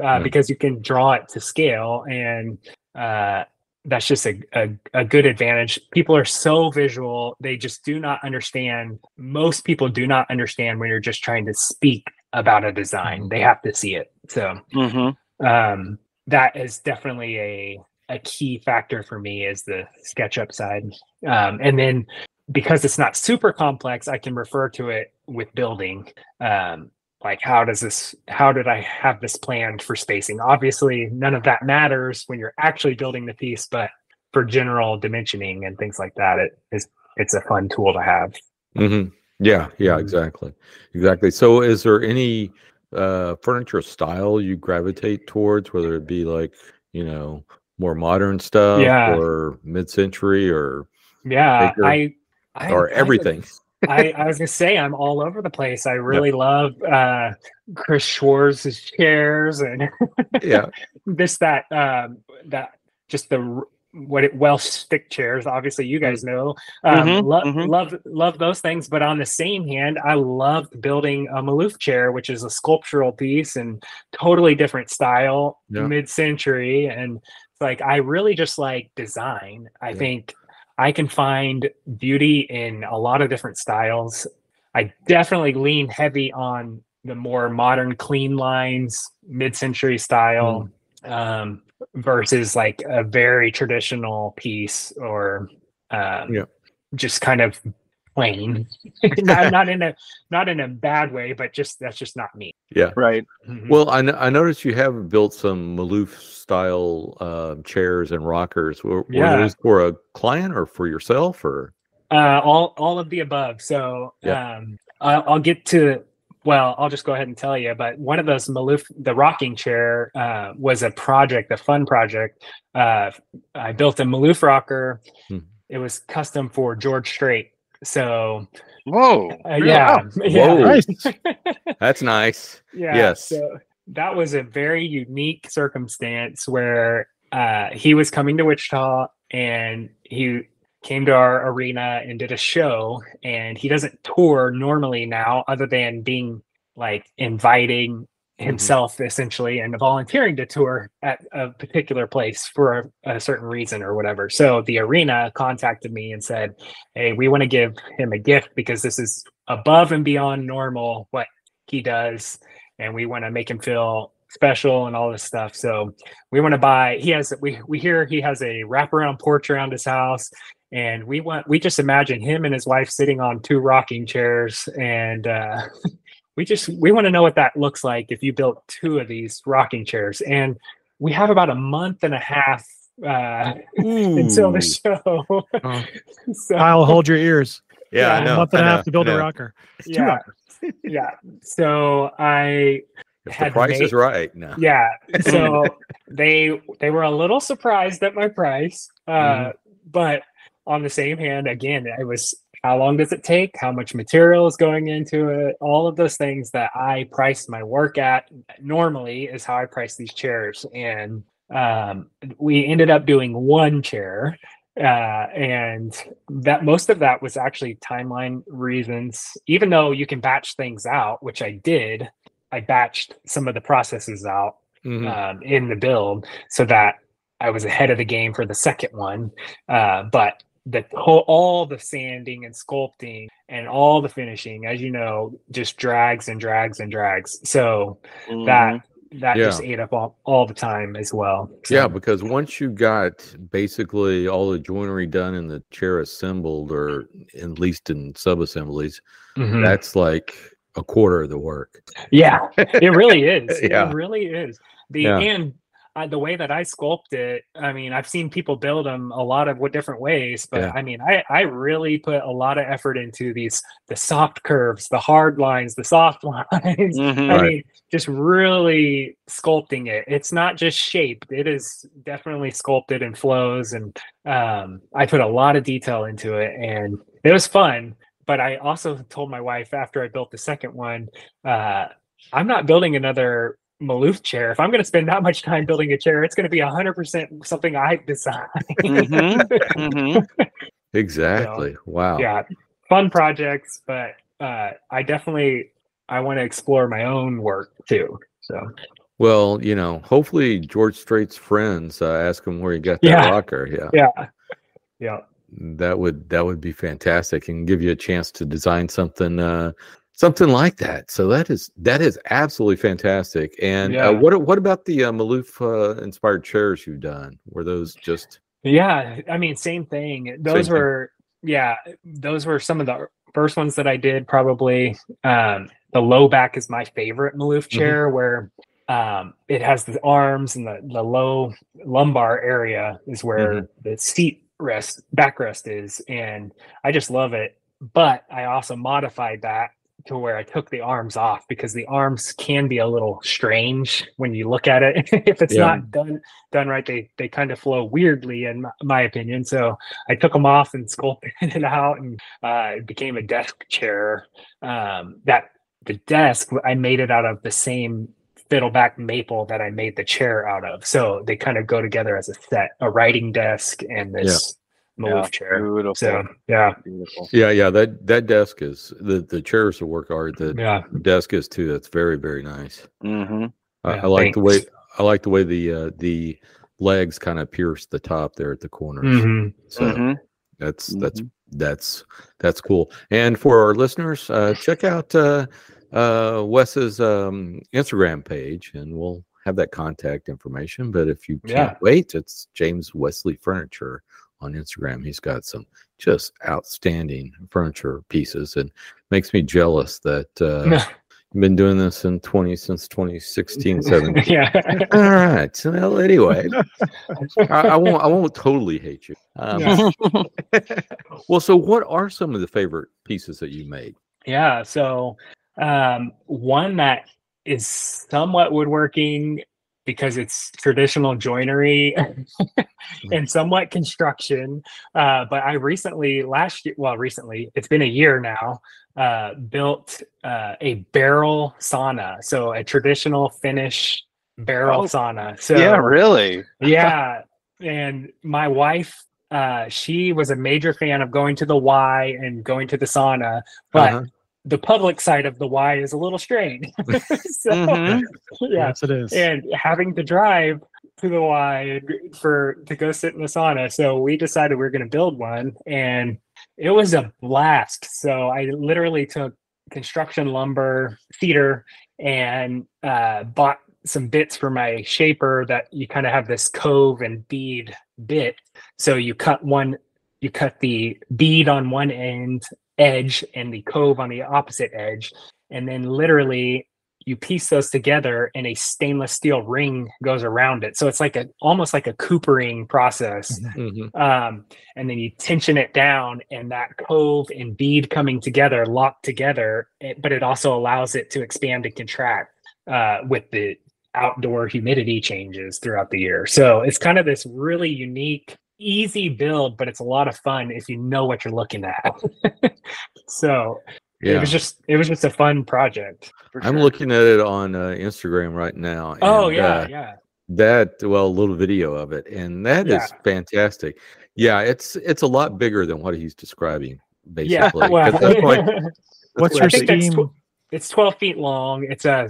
uh, because you can draw it to scale. And uh, that's just a, a, a good advantage. People are so visual, they just do not understand. Most people do not understand when you're just trying to speak about a design, they have to see it. So, Mm-hmm. um, that is definitely a a key factor for me is the SketchUp side. Um, and then because it's not super complex, I can refer to it with building. Um, like how does this how did I have this planned for spacing? Obviously, none of that matters when you're actually building the piece, but for general dimensioning and things like that, it is it's a fun tool to have. hmm Yeah, yeah, Mhm. exactly, exactly. So, is there any uh, furniture style you gravitate towards, whether it be like you know more modern stuff Yeah. or mid-century or Yeah, Bigger I, I or I everything? I, I was gonna say I'm all over the place. I really love uh Chris Schwarz's chairs and yeah, this that um that just the what it Welsh stick chairs. Obviously, you guys know. Um, Mhm, lo- mhm. Love love those things. But on the same hand, I loved building a Maloof chair, which is a sculptural piece and totally different style, Yeah. mid century, and like I really just like design. I Yeah. think I can find beauty in a lot of different styles. I definitely lean heavy on the more modern, clean lines, mid-century style, um, versus like a very traditional piece or um, Yeah. just kind of plain. not, not in a not in a bad way, but just that's just not me. yeah. Right. Mhm. Well, I, I noticed you have built some Maloof style uh, chairs and rockers. Were, were Yeah. those for a client or for yourself or? Uh, all all of the above. So Yeah. um, I'll, I'll get to. Well, I'll just go ahead and tell you. But one of those Maloof, the rocking chair, uh, was a project, a fun project. Uh, I built a Maloof rocker. Hmm. it was custom for George Strait. So Whoa. uh, yeah, yeah, Whoa. That's nice. yeah. Yes. So that was a very unique circumstance where uh, he was coming to Wichita and he came to our arena and did a show. And he doesn't tour normally now, other than being like inviting himself essentially and volunteering to tour at a particular place for a, a certain reason or whatever. So the arena contacted me and said, Hey, we want to give him a gift because this is above and beyond normal what he does. And we want to make him feel special and all this stuff. So we want to buy, he has, we, we hear he has a wraparound porch around his house. And we want, we just imagine him and his wife sitting on two rocking chairs and, uh, we just we want to know what that looks like if you built two of these rocking chairs and we have about a month and a half uh until the show Oh. so, Kyle, hold your ears. Yeah, I Yeah, know. a month and I a know, half to build I a know. rocker. It's two yeah rockers. yeah so i If the price made- is right. No. yeah so they they were a little surprised at my price uh Mhm. but on the same hand again I was how long does it take how much material is going into it all of those things that i price my work at normally is how i price these chairs and um we ended up doing one chair uh and that most of that was actually timeline reasons even though you can batch things out which i did i batched some of the processes out Mhm. um, in the build so that I was ahead of the game for the second one. Uh, but the whole, all the sanding and sculpting and all the finishing, as you know, just drags and drags and drags. So Mhm. that that just ate up all, all the time as well. So, Yeah, because once you got basically all the joinery done and the chair assembled, or at least in sub assemblies, mhm. that's like a quarter of the work. Yeah, it really is. Yeah. It really is. The Yeah. and uh, the way that I sculpt it, I mean, I've seen people build them a lot of what different ways, but Yeah. I mean, I I really put a lot of effort into these the soft curves, the hard lines, the soft lines. Mhm. I Right. mean, just really sculpting it. It's not just shape; it is definitely sculpted and flows. And um, I put a lot of detail into it, and it was fun. But I also told my wife after I built the second one, uh, I'm not building another Maloof chair. If I'm going to spend that much time building a chair, it's going to be 100% something I design. Mhm. Mhm. Exactly. Wow. yeah, fun projects, but uh, I definitely I want to explore my own work too. So Well, you know, hopefully George Strait's friends uh, ask him where he got that Yeah. rocker. Yeah. yeah, yeah, That would that would be fantastic and give you a chance to design something uh something like that. So that is that is absolutely fantastic. And Yeah. uh, what what about the uh, Maloof uh, inspired chairs you've done? Were those just yeah. I mean, same thing. Those thing. were yeah, those were some of the first ones that I did. Probably um, the low back is my favorite Maloof Mm-hmm. chair, where um, it has the arms and the the low lumbar area is where Mm-hmm. the seat rest backrest is, and I just love it. But I also modified that to where I took the arms off because the arms can be a little strange when you look at it. if it's Yeah. not done done right, they they kind of flow weirdly, in my, my opinion. So I took them off and sculpted it out, and uh, it became a desk chair. Um, that the desk I made it out of the same fiddleback maple that I made the chair out of. So they kind of go together as a set, a writing desk and this Maloof Yeah, chair. Beautiful. So yeah, Beautiful. Yeah, yeah, that that desk is the the chairs will work hard. The yeah, desk is too. That's very very nice. hmm I, Yeah, I like the way. I like the way the uh, the legs kind of pierce the top there at the corners. Mhm. So hmm that's that's Mm-hmm. that's that's cool. And for our listeners, uh, check out uh, uh, Wes's um, Instagram page, and we'll have that contact information. But if you can't Yeah. wait, it's James Wesley Furniture on Instagram. He's got some just outstanding furniture pieces, and makes me jealous that uh, you've been doing this in twenty since 2016, 17. yeah. All right. So, Well, anyway, I, I won't. I won't totally hate you. Um, Yeah. well, so what are some of the favorite pieces that you made? Yeah. So um, one that is somewhat woodworking because it's traditional joinery and somewhat construction. Uh, but I recently, last year, well, recently, it's been a year now, uh, built uh, a barrel sauna. So a traditional Finnish barrel Oh, sauna. So yeah, really. yeah. And my wife, uh, she was a major fan of going to the Y and going to the sauna, but Uh-huh. The public side of the Y is a little strange. so, Mhm. yeah. Yes, it is. And having to drive to the Y for to go sit in the sauna. So we decided we are going to build one and it was a blast. So I literally took construction lumber, cedar, and uh, bought some bits for my shaper that you kind of have this cove and bead bit. So you cut one, you cut the bead on one end edge and the cove on the opposite edge. And then literally you piece those together and a stainless steel ring goes around it. So it's like a almost like a coopering process Mhm. um, and then you tension it down and that cove and bead coming together lock together it- but it also allows it to expand and contract uh, with the outdoor humidity changes throughout the year so it's kind of this really unique easy build but it's a lot of fun if you know what you're looking at so it was just it was just a fun project For I'm looking at it on uh, Instagram right now. oh yeah uh, yeah that well, a little video of it, and that is Yeah. fantastic. Yeah, it's it's a lot bigger than what he's describing. yeah Basically, well, 'Cause that's what- that's What's your I steam? tw- it's 12 feet long. It's a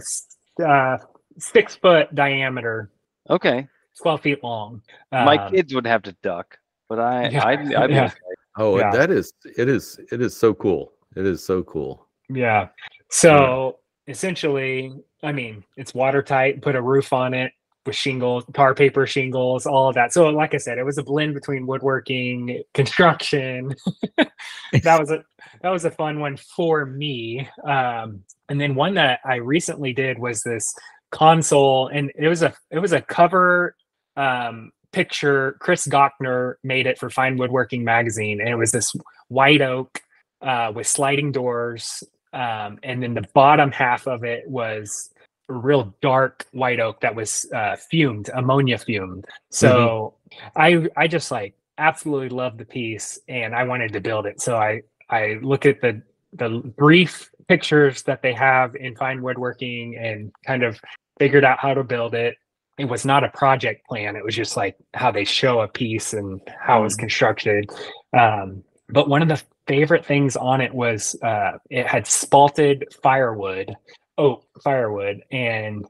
uh, six foot diameter, Okay. 12 feet long. My Um, kids would have to duck, but I, Yeah, I'd, I'd yeah. okay. Oh, Yeah. that is it is it is so cool. It is so cool. Yeah. So essentially, I mean, it's watertight, put a roof on it with shingles, tar paper shingles, all of that. So like I said, it was a blend between woodworking, construction. that was a that was a fun one for me. Um and then one that I recently did was this console and it was a it was a cover um picture Chris Gochnour made it for Fine Woodworking magazine and it was this white oak uh with sliding doors um, and then the bottom half of it was a real dark white oak that was uh, fumed, ammonia fumed. So I I just like absolutely loved the piece, and I wanted to build it. So I I look at the the brief pictures that they have in fine woodworking and kind of figured out how to build it. It was not a project plan. It was just like how they show a piece and how it was constructed. Um, but one of the favorite things on it was uh, it had spalted firewood, oak firewood, and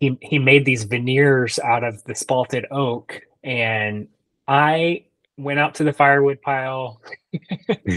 he he made these veneers out of the spalted oak. And I went out to the firewood pile,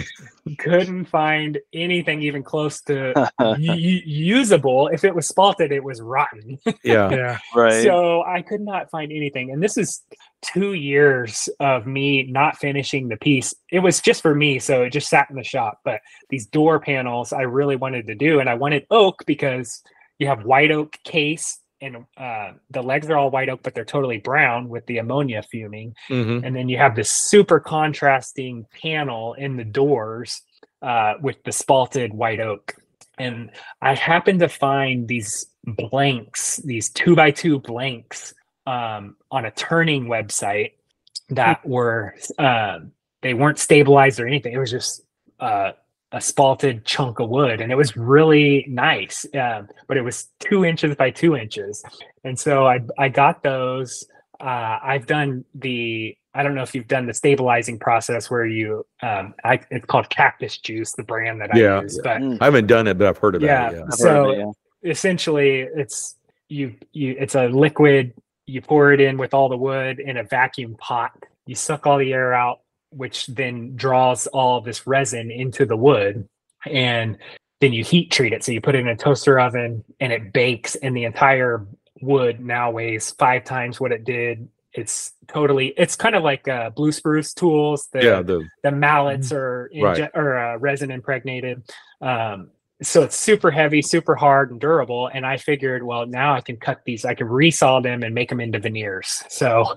couldn't find anything even close to u- u- usable. If it was spalted, it was rotten. Yeah. Yeah. right. So I could not find anything. And this is two years of me not finishing the piece. It was just for me. So it just sat in the shop. But these door panels I really wanted to do. And I wanted oak because you have white oak case and uh, the legs are all white oak, but they're totally brown with the ammonia fuming. hmm And then you have this super contrasting panel in the doors uh, with the spalted white oak. And I happened to find these blanks, these two by two blanks um, on a turning website that were, um they weren't stabilized or anything. It was just uh, a spalted chunk of wood and it was really nice. Um, but it was two inches by two inches. And so I, I got those uh, I've done the I don't know if you've done the stabilizing process where you um, I, it's called Cactus Juice, the brand that I Yeah, use. yeah. But Mm, I haven't done it, but I've heard about yeah, it. Yeah. I've heard of so it, yeah. essentially it's you you it's a liquid. You pour it in with all the wood in a vacuum pot. You suck all the air out, which then draws all this resin into the wood, and then you heat treat it. So you put it in a toaster oven and it bakes, and the entire wood now weighs five times what it did. It's totally. It's kind of like uh, blue spruce tools. The, Yeah. The the mallets are Right. inje- or uh, resin impregnated. Um, so it's super heavy, super hard and durable. And I figured, well, now I can cut these. I can resaw them and make them into veneers. So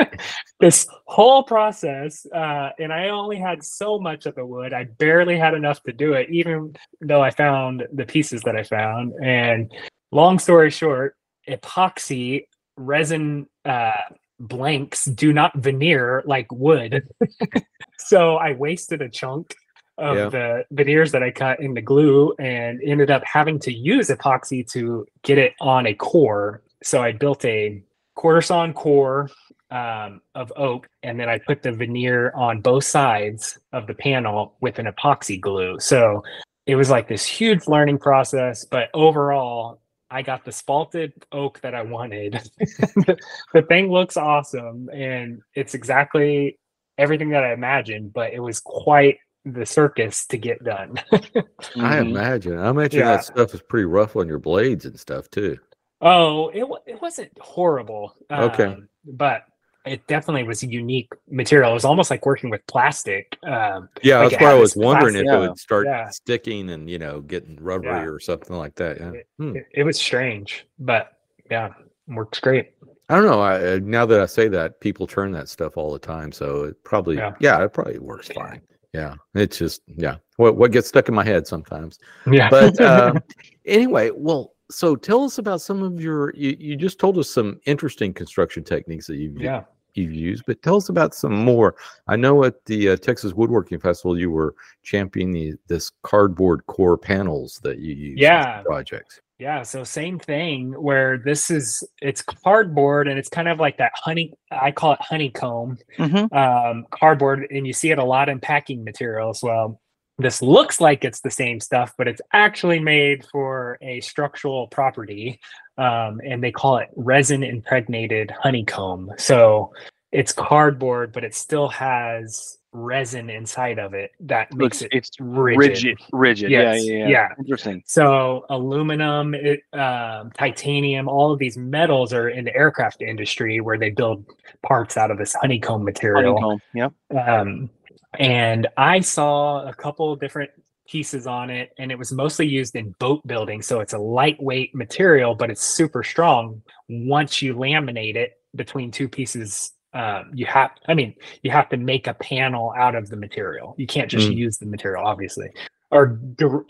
this whole process, uh, and I only had so much of the wood. I barely had enough to do it, even though I found the pieces that I found. And long story short, epoxy resin uh, blanks do not veneer like wood. so I wasted a chunk of Yeah. the veneers that I cut into glue and ended up having to use epoxy to get it on a core. So I built a quarter sawn core um, of oak, and then I put the veneer on both sides of the panel with an epoxy glue. So it was like this huge learning process, but overall, I got the spalted oak that I wanted. the, the thing looks awesome, and it's exactly everything that I imagined, but it was quite the circus to get done. I Mhm. imagine. I imagine Yeah. that stuff is pretty rough on your blades and stuff too. Oh, it it wasn't horrible. Okay. um, but it definitely was a unique material. It was almost like working with plastic. Um, Yeah, Like that's why I was this wondering if plastic- it would start Yeah. sticking and you know getting rubbery Yeah. or something like that. Yeah. Hmm. it, it was strange, but yeah, works great. I don't know. I, uh, now that I say that, people turn that stuff all the time, so it probably yeah, Yeah. it probably works fine. Yeah, it's just yeah, what what gets stuck in my head sometimes. Yeah, But um, anyway, well, so tell us about some of your. You, you just told us some interesting construction techniques that you've yeah. you've used, but tell us about some more. I know at the uh, Texas Woodworking Festival, you were championing the, this cardboard core panels that you use. Yeah. projects. Yeah, so same thing where this is it's cardboard and it's kind of like that honey I call it honeycomb Mhm. um cardboard and you see it a lot in packing material as well. This looks like it's the same stuff, but it's actually made for a structural property. Um, and they call it resin impregnated honeycomb. So it's cardboard, but it still has resin inside of it that makes It's, it it's rigid. rigid. Rigid. Yeah, Yes, yeah, yeah. yeah. Interesting. So aluminum, it, um, titanium, all of these metals are in the aircraft industry where they build parts out of this honeycomb material. Honeycomb. Yep. Um, and I saw a couple different pieces on it, and it was mostly used in boat building. So it's a lightweight material, but it's super strong. Once you laminate it between two pieces, um, you have, I mean, you have to make a panel out of the material. You can't just Mm. use the material, obviously, or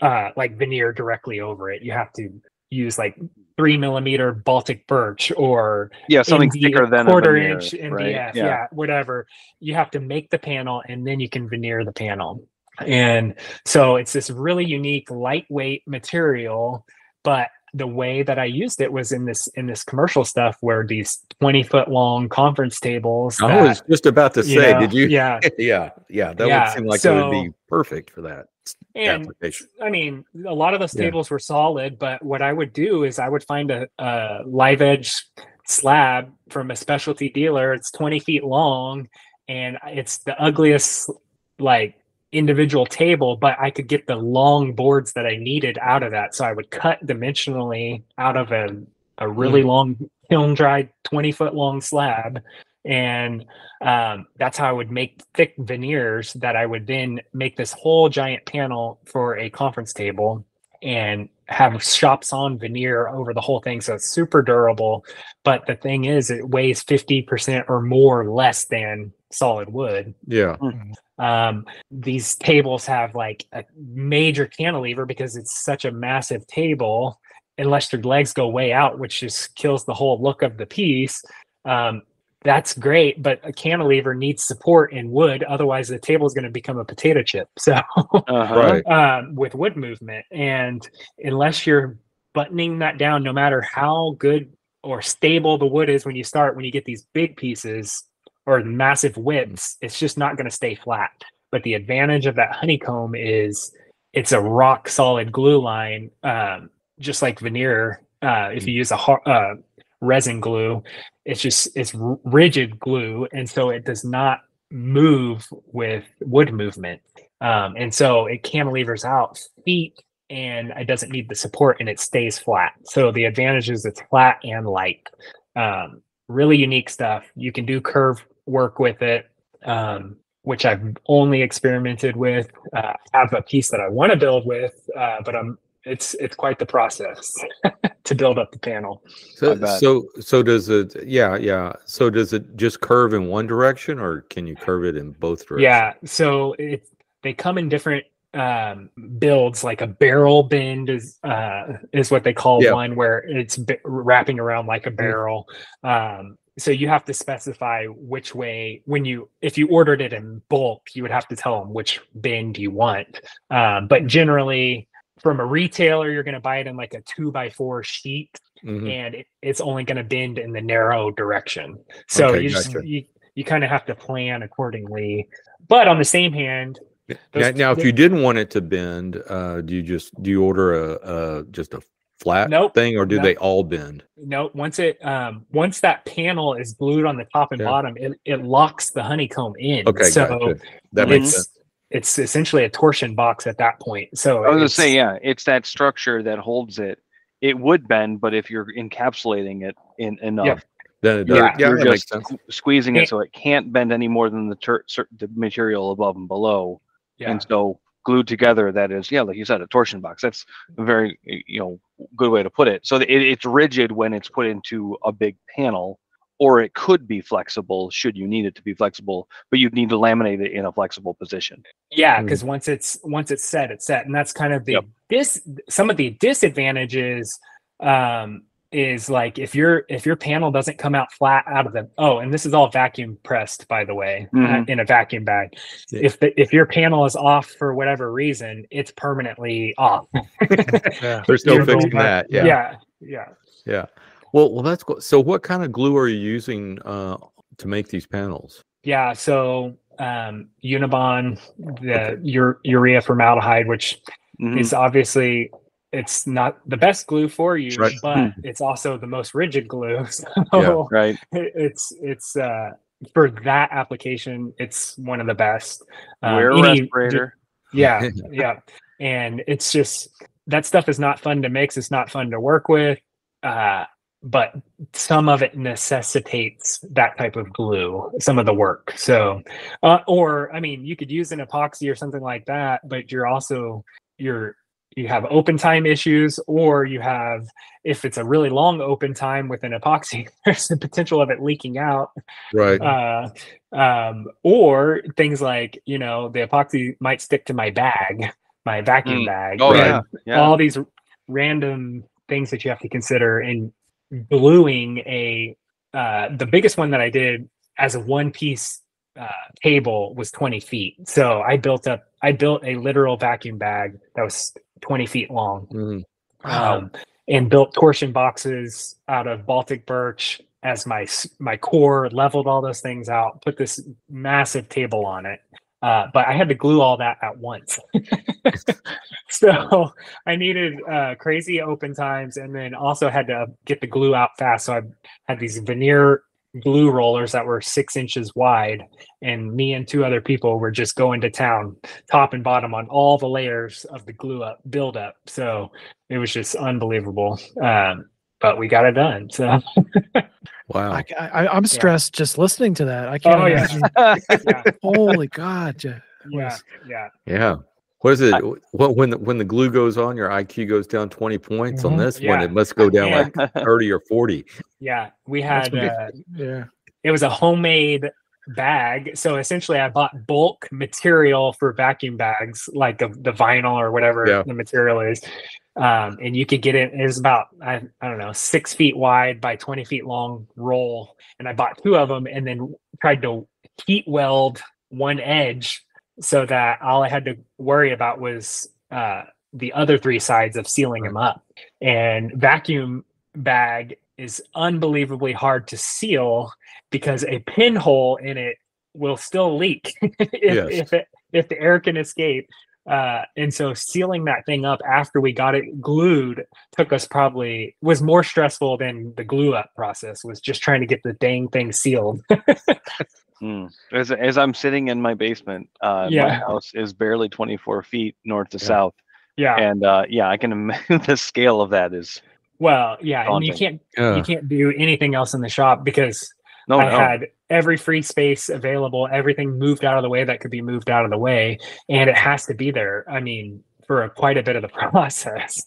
uh, like veneer directly over it. You have to use like three millimeter Baltic birch or Yeah, something MD thicker than a quarter veneer, inch MDF, right? yeah. whatever. You have to make the panel and then you can veneer the panel. And so it's this really unique lightweight material, but the way that I used it was in this in this commercial stuff where these 20 foot long conference tables. I that, was just about to you say, know, did you? Yeah. yeah, yeah. That Yeah, would seem like it would be perfect for that And application. I mean, a lot of those Yeah. tables were solid, but what I would do is I would find a, a live edge slab from a specialty dealer. It's 20 feet long and it's the ugliest, like, individual table, but I could get the long boards that I needed out of that. So I would cut dimensionally out of a, a really long kiln dried 20 foot long slab. And um, that's how I would make thick veneers that I would then make this whole giant panel for a conference table and have shops on veneer over the whole thing. So it's super durable. But the thing is, it weighs 50% or more less than solid wood. Yeah, Um, these tables have like a major cantilever because it's such a massive table, unless your legs go way out, which just kills the whole look of the piece. Um, that's great, but a cantilever needs support in wood. Otherwise, the table is going to become a potato chip. So, Uh-huh. right. um, with wood movement, and unless you're buttoning that down, no matter how good or stable the wood is when you start, when you get these big pieces or massive widths, it's just not going to stay flat. But the advantage of that honeycomb is it's a rock solid glue line, um, just like veneer. Uh, if you use a har- uh, resin glue, it's just it's rigid glue, and so it does not move with wood movement. Um, and so it cantilevers out feet and it doesn't need the support and it stays flat. So the advantage is it's flat and light. Um, really unique stuff. You can do curve work with it, um, which I've only experimented with. Uh, I have a piece that I want to build with, uh, but I'm it's it's quite the process to build up the panel. So, so, so does it? Yeah, yeah. So does it just curve in one direction, or can you curve it in both directions? Yeah, so it they come in different um, builds like a barrel bend is uh, is what they call Yeah. one where it's b- wrapping around like a barrel. Um, so you have to specify which way when you if you ordered it in bulk, you would have to tell them which bend you want. Um, but generally, from a retailer, you're going to buy it in like a two by four sheet, Mhm. and it, it's only going to bend in the narrow direction. So Okay, you just gotcha. you, you kind of have to plan accordingly. But on the same hand, Now, now, if you didn't want it to bend, uh, do you just do you order a, a just a flat Nope. thing, or do Nope. they all bend? no, once it um once that panel is glued on the top and Yeah. bottom, it, it locks the honeycomb in. Okay, so gotcha. That makes sense. It's essentially a torsion box at that point. So I was gonna say, yeah, it's that structure that holds it. It would bend, but if you're encapsulating it in enough, Then it Yeah, does. Yeah, you're that makes just squeezing Yeah. it so it can't bend any more than the, ter- cer- the material above and below. Yeah. And so glued together, that is, yeah, like you said, a torsion box. That's a very, you know, good way to put it. So it, it's rigid when it's put into a big panel, or it could be flexible should you need it to be flexible, but you'd need to laminate it in a flexible position. Yeah, Mm. because once it's once it's set, it's set, and that's kind of the Yep. this some of the disadvantages um, is like if your if your panel doesn't come out flat out of the oh, and this is all vacuum pressed by the way uh, Mhm. in a vacuum bag. Yeah. If the, if your panel is off for whatever reason, it's permanently off. Yeah. There's no fixing that. yeah, Yeah. yeah, Yeah. Well, well, that's cool. So, what kind of glue are you using uh, to make these panels? yeah. So um, Unibond, the ur- urea formaldehyde, which Mhm. is obviously it's not the best glue for you, Right. but it's also the most rigid glue. So Right. it's it's uh for that application, it's one of the best. Um, Wear a respirator. Yeah, yeah. And it's just that stuff is not fun to mix. It's not fun to work with. Uh, but some of it necessitates that type of glue, some of the work. So, uh, or I mean, you could use an epoxy or something like that, but you're also you're you have open time issues, or you have if it's a really long open time with an epoxy, there's the potential of it leaking out Right. uh, um, or things like you know the epoxy might stick to my bag, my vacuum Mm. bag. Oh Right. yeah. Yeah. all these random things that you have to consider in gluing a. Uh, the biggest one that I did as a one piece uh, table was 20 feet. So I built up, I built a literal vacuum bag that was 20 feet long Mhm. um, and built torsion boxes out of Baltic birch as my my core. Leveled all those things out, put this massive table on it. Uh, but I had to glue all that at once, so I needed uh, crazy open times, and then also had to get the glue out fast. So I had these veneer glue rollers that were six inches wide, and me and two other people were just going to town, top and bottom, on all the layers of the glue up build up. So it was just unbelievable. Um, but we got it done. So Wow. I, I, I'm stressed just listening to that. I can't Oh, yeah. imagine. yeah, Holy God. yeah. yeah, yeah. Yeah. What is it? What when the, when the glue goes on, your IQ goes down twenty points. On Mhm. this one, it must go down like thirty or forty. Yeah, we had uh, Yeah. it was a homemade bag. So essentially, I bought bulk material for vacuum bags, like the, the vinyl or whatever Yeah. the material is. Um, and you could get it. It was about I, I don't know six feet wide by twenty feet long roll, and I bought two of them, and then tried to heat weld one edge so that all I had to worry about was uh, the other three sides of sealing them up. And vacuum bag is unbelievably hard to seal because a pinhole in it will still leak if, Yes. if it if the air can escape. Uh, and so sealing that thing up after we got it glued took us probably was more stressful than the glue up process was just trying to get the dang thing sealed. Mm. As, as I'm sitting in my basement, uh, my house is barely 24 feet north to Yeah. south, yeah. and uh, yeah, I can imagine the scale of that is Well, yeah, and you can't Yeah. you can't do anything else in the shop because no, I no. had every free space available, everything moved out of the way that could be moved out of the way, and it has to be there. I mean, for a, quite a bit of the process.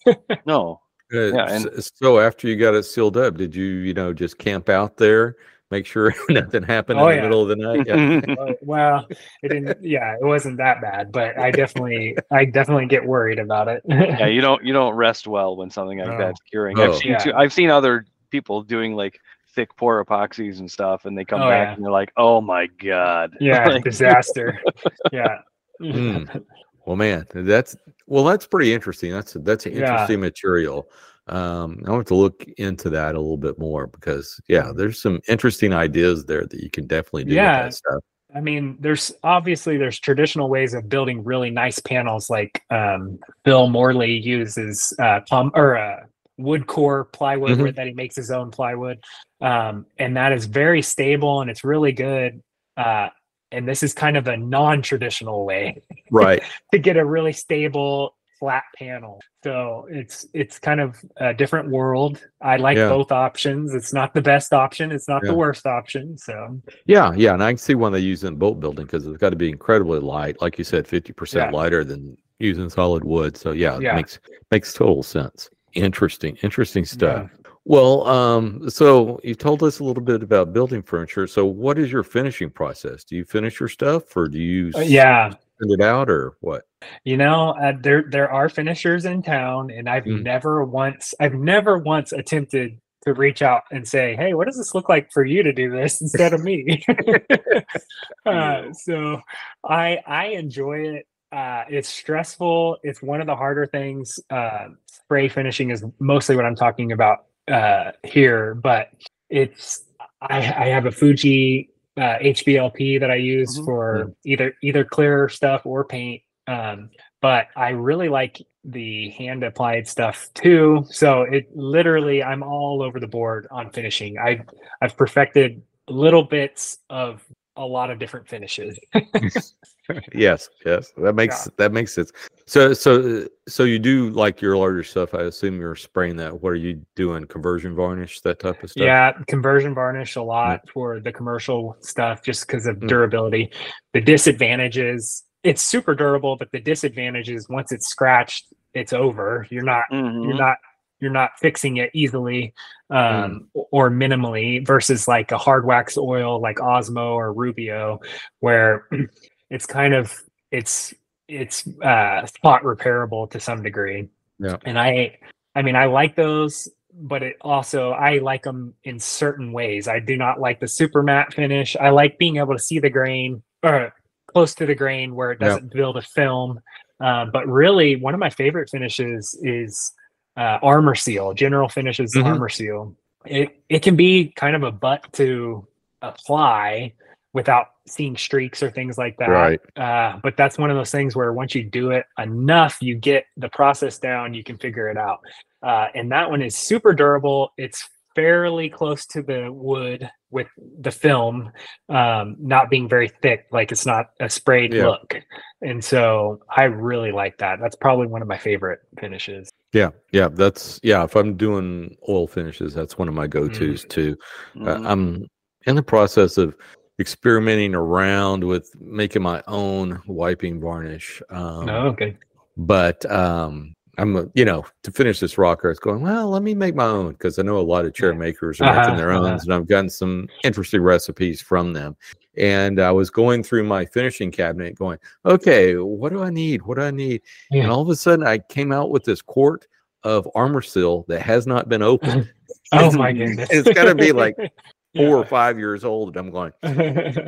no. Uh, Yeah, s- so after you got it sealed up, did you you know just camp out there, make sure nothing happened Oh, in the yeah. middle of the night. Yeah. Uh, well, it didn't. Yeah, it wasn't that bad, but I definitely, I definitely get worried about it. yeah, you don't you don't rest well when something like No. that's curing. Oh. I've seen Yeah. too, I've seen other people doing like thick pour epoxies and stuff, and they come Oh, back yeah. and they're like, "Oh my god!" yeah, Like, disaster. Yeah. Mm. Well, man, that's well, that's pretty interesting. That's that's an Yeah. interesting material. Um, I want to look into that a little bit more because, yeah, there's some interesting ideas there that you can definitely do Yeah. with that stuff. I mean, there's obviously there's traditional ways of building really nice panels, like um, Bill Morley uses uh, plum or uh, wood core plywood Mhm. where that he makes his own plywood, um, and that is very stable and it's really good. Uh, and this is kind of a non-traditional way Right. to get a really stable flat panel. So it's it's kind of a different world. I like Yeah. both options. It's not the best option. It's not Yeah. the worst option. So Yeah, yeah, and I can see one they use in boat building because it's got to be incredibly light, like you said, fifty percent Yeah. lighter than using solid wood. So yeah, it Yeah. makes makes total sense. Interesting, interesting stuff. Well, um, so you told us a little bit about building furniture. So what is your finishing process? Do you finish your stuff, or do you Uh, yeah. send it out, or what? You know, uh, there there are finishers in town, and I've Mm. never once I've never once attempted to reach out and say, "Hey, what does this look like for you to do this instead of me?" uh, so, I I enjoy it. Uh, it's stressful. It's one of the harder things. Uh, spray finishing is mostly what I'm talking about uh, here, but it's I, I have a Fuji uh, HVLP that I use Mhm. for either either clear stuff or paint. Um, but I really like the hand applied stuff too. So it literally, I'm all over the board on finishing. I I've perfected little bits of a lot of different finishes. yes, yes, that makes that makes sense. So, so, so you do like your larger stuff. I assume you're spraying that. What are you doing? Conversion varnish, that type of stuff. Yeah, conversion varnish a lot for the commercial stuff just because of Mm. durability. The disadvantages, it's super durable, but the disadvantages once it's scratched, it's over. You're not Mhm. you're not you're not fixing it easily um, or minimally versus like a hard wax oil like Osmo or Rubio, where it's kind of it's it's uh, spot repairable to some degree. Yeah. and I I mean I like those, but it also I like them in certain ways. I do not like the super matte finish. I like being able to see the grain or close to the grain where it doesn't build a film. Uh, but really, one of my favorite finishes is uh, Arm-R-Seal. General Finishes Mhm. Arm-R-Seal. It it can be kind of a butt to apply without seeing streaks or things like that. Right. Uh, but that's one of those things where once you do it enough, you get the process down, you can figure it out. Uh, and that one is super durable. It's fairly close to the wood with the film um, not being very thick, like it's not a sprayed Yeah. look. And so I really like that. That's probably one of my favorite finishes. Yeah, yeah, that's yeah. If I'm doing oil finishes, that's one of my go-to's too. Uh, Mhm. I'm in the process of experimenting around with making my own wiping varnish. Um, oh, okay. but um, I'm a- you know to finish this rocker, it's going well. Let me make my own because I know a lot of chair makers are making Uh-huh, their own, uh-huh. and I've gotten some interesting recipes from them. And I was going through my finishing cabinet, going, okay, what do I need? What do I need? Yeah. And all of a sudden, I came out with this quart of Arm-R-Seal that has not been opened. Oh my goodness. It's gotta be like Four or five years old, and I'm going.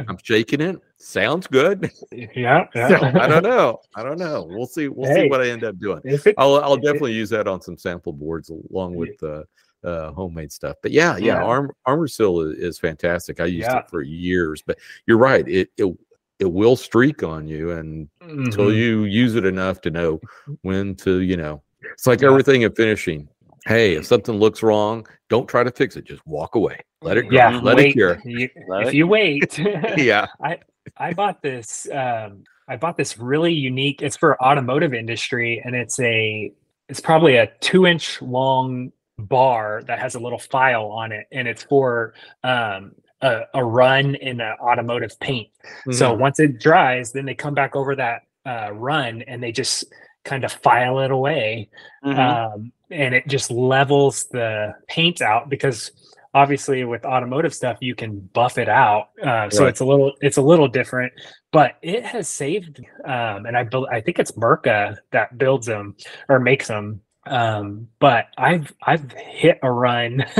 I'm shaking it. Sounds good. yeah, yeah. So, I don't know. I don't know. We'll see. We'll see what I end up doing. It, I'll I'll if it- definitely use that on some sample boards along with uh, uh, homemade stuff. But yeah, yeah, Yeah. Arm, Arm-R-Seal is, is fantastic. I used Yeah. it for years. But you're right. It it it will streak on you, and until Mhm. you use it enough to know when to, you know, it's like Yeah. everything in finishing. Hey, if something looks wrong, don't try to fix it. Just walk away. Let it go. yeah, Let wait, it cure. you- Let if it- you wait, Yeah. I I bought this. Um, I bought this really unique. It's for automotive industry, and it's a. It's probably a two-inch long bar that has a little file on it, and it's for um, a, a run in an automotive paint. So Mm-hmm. once it dries, then they come back over that uh, run and they just kind of file it away Mhm. um, and it just levels the paint out because obviously with automotive stuff you can buff it out uh, so Right. it's a little it's a little different but it has saved um, and i built i think it's Mirka that builds them or makes them um, but i've i've hit a run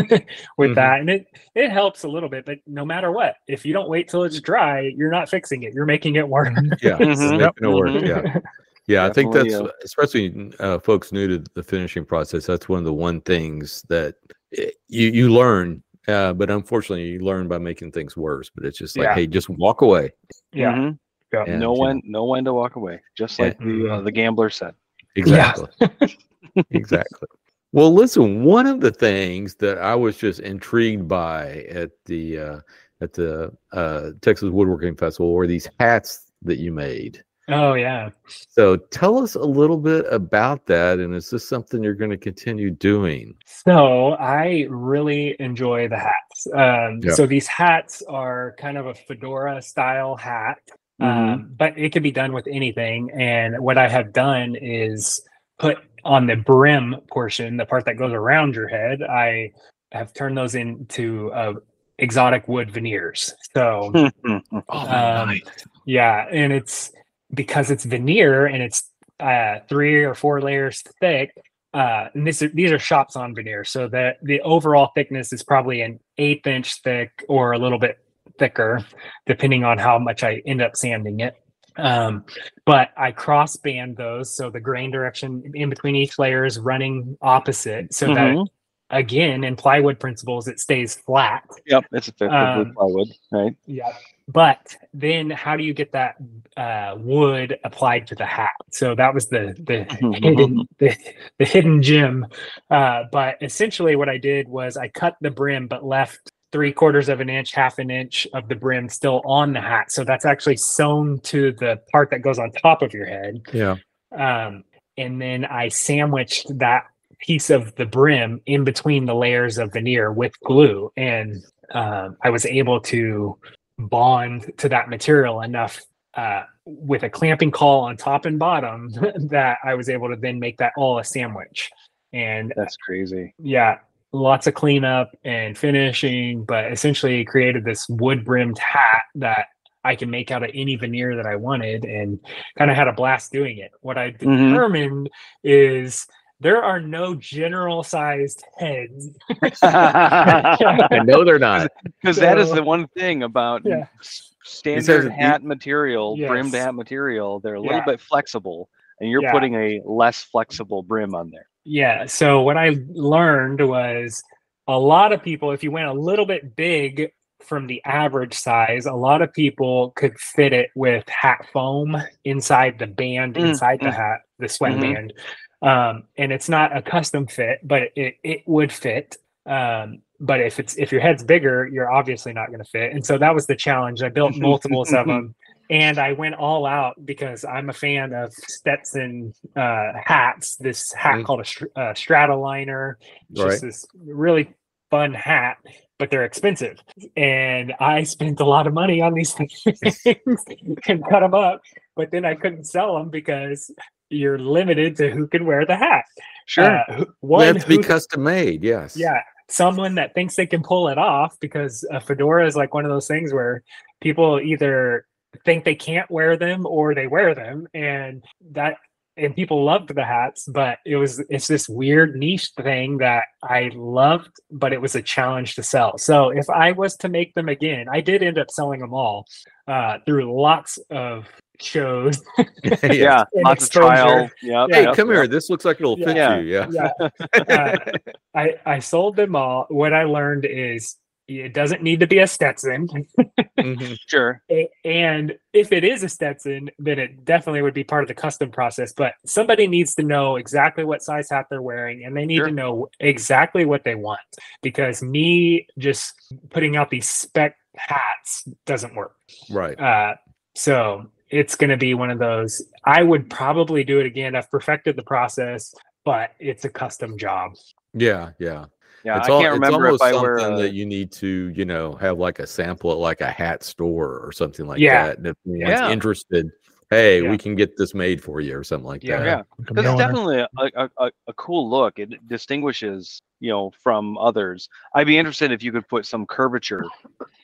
with Mhm. that and it it helps a little bit but no matter what if you don't wait till it's dry you're not fixing it you're making it work Yeah, Mhm. it's making it work. Mhm. Yeah. Yeah, I think that's Definitely, especially uh, folks new to the finishing process. That's one of the one things that eh, you you learn, uh, but unfortunately, you learn by making things worse. But it's just like, Yeah. hey, just walk away. yeah Mhm. Yeah. And, know you when know when to walk away, just Yeah. like the uh, the gambler said. Exactly. exactly. Well, listen, one of the things that I was just intrigued by at the uh, at the uh, Texas Woodworking Festival were these hats that you made. Oh yeah So tell us a little bit about that, and is this something you're going to continue doing? So I really enjoy the hats. Um, Yeah. So these hats are kind of a fedora style hat, Mhm. um, but it can be done with anything. And what I have done is put on the brim portion, the part that goes around your head, I have turned those into uh, exotic wood veneers. So Mm-hmm. Oh, Um, yeah, and it's because it's veneer and it's uh, three or four layers thick. Uh, and this these are shop sawn veneer, so that the overall thickness is probably an eighth inch thick or a little bit thicker, depending on how much I end up sanding it. Um, but I cross band those, so the grain direction in between each layer is running opposite, so that Mhm. again, in plywood principles, it stays flat. Yep, it's effectively Um, plywood, right? Yeah. But then how do you get that uh, wood applied to the hat? So that was the the hidden the, the hidden gem. Uh, but essentially what I did was I cut the brim but left three quarters of an inch, half an inch of the brim still on the hat. So that's actually sewn to the part that goes on top of your head. Yeah. Um, and then I sandwiched that piece of the brim in between the layers of veneer with glue. And um, I was able to bond to that material enough uh, with a clamping caul on top and bottom that I was able to then make that all a sandwich. And That's crazy. yeah, lots of cleanup and finishing, but essentially created this wood brimmed hat that I can make out of any veneer that I wanted and kind of had a blast doing it. What I Mhm. determined is there are no general sized heads. I know they're not. Because that is the one thing about Yeah. standard it- hat material, brimmed Yes. hat material. They're a little Yeah. bit flexible, and you're Yeah. putting a less flexible brim on there. Yeah. So what I learned was a lot of people, if you went a little bit big from the average size, a lot of people could fit it with hat foam inside the band, Mm, inside the mm. hat, the sweat Mhm. Um, and it's not a custom fit, but it, it would fit. Um, but if it's if your head's bigger, you're obviously not going to fit. And so that was the challenge. I built multiples of them and I went all out because I'm a fan of Stetson uh, hats. This hat Mm. called a str- uh, Stratoliner. It's Right. just this really fun hat, but they're expensive. And I spent a lot of money on these things and cut them up, but then I couldn't sell them because you're limited to who can wear the hat. Sure. Uh, They one have to be custom made. Yes. yeah, someone that thinks they can pull it off because a fedora is like one of those things where people either think they can't wear them or they wear them, and that and people loved the hats, but it was it's this weird niche thing that I loved, but it was a challenge to sell. So if I was to make them again, I did end up selling them all uh, through lots of shows. Yes. yeah, and lots of trial. Yep, Hey, yep, come yep. here. This looks like it'll fit Yeah. you. Yeah. yeah. Uh, I I sold them all. What I learned is it doesn't need to be a Stetson, Mhm. Sure. And if it is a Stetson, then it definitely would be part of the custom process. But somebody needs to know exactly what size hat they're wearing, and they need Sure. to know exactly what they want. Because me just putting out these spec hats doesn't work. Right. Uh, so it's going to be one of those. I would probably do it again. I've perfected the process, but it's a custom job. Yeah. Yeah. Yeah, it's I all, can't remember it's if I almost wear. something that uh, you need to, you know, have like a sample at like a hat store or something like Yeah. that. And if anyone's Yeah. interested hey, Yeah. we can get this made for you or something like Yeah. that. Yeah, Like because it's definitely a, a, a, a cool look. It distinguishes, you know, from others. I'd be interested if you could put some curvature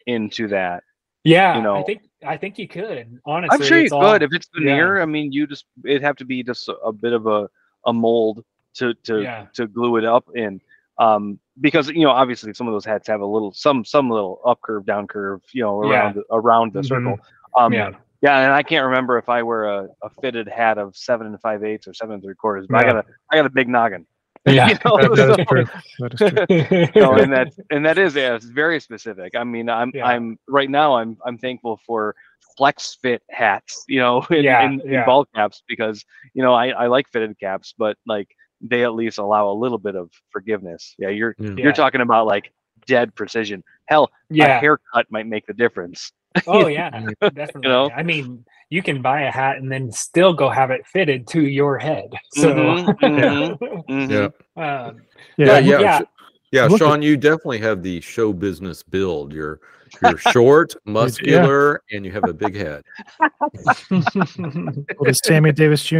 into that. Yeah, You I know. think I think you could. Honestly, I'm sure you it's all- could. If it's yeah. veneer, I mean, you just it'd have to be just a, a bit of a, a mold to to Yeah. to glue it up in. Um, because you know, obviously, some of those hats have a little some some little up curve, down curve, you know, Yeah. around the around the Mhm. circle. Um, yeah, Yeah, and I can't remember if I wear a, a fitted hat of seven and five eighths or seven and three quarters, but I got a I got a big noggin. yeah, You know, That- that is so- true. That is true. you know, and that and that is yeah, it's very specific. I mean, I'm Yeah. I'm right now I'm I'm thankful for flex fit hats, you know, in, Yeah, in, in ball caps because you know I, I like fitted caps, but like they at least allow a little bit of forgiveness. Yeah, you're Yeah. Yeah. you're talking about like dead precision. Hell, a haircut might make the difference. Oh yeah, definitely. know? I mean, you can buy a hat and then still go have it fitted to your head. So, Mhm, mhm, mhm. Yeah. um, Yeah, Yeah, yeah, yeah. Yeah. Sean, you definitely have the show business build. You're you're short, muscular, and you have a big head. Well, it's Sammy Davis Jr.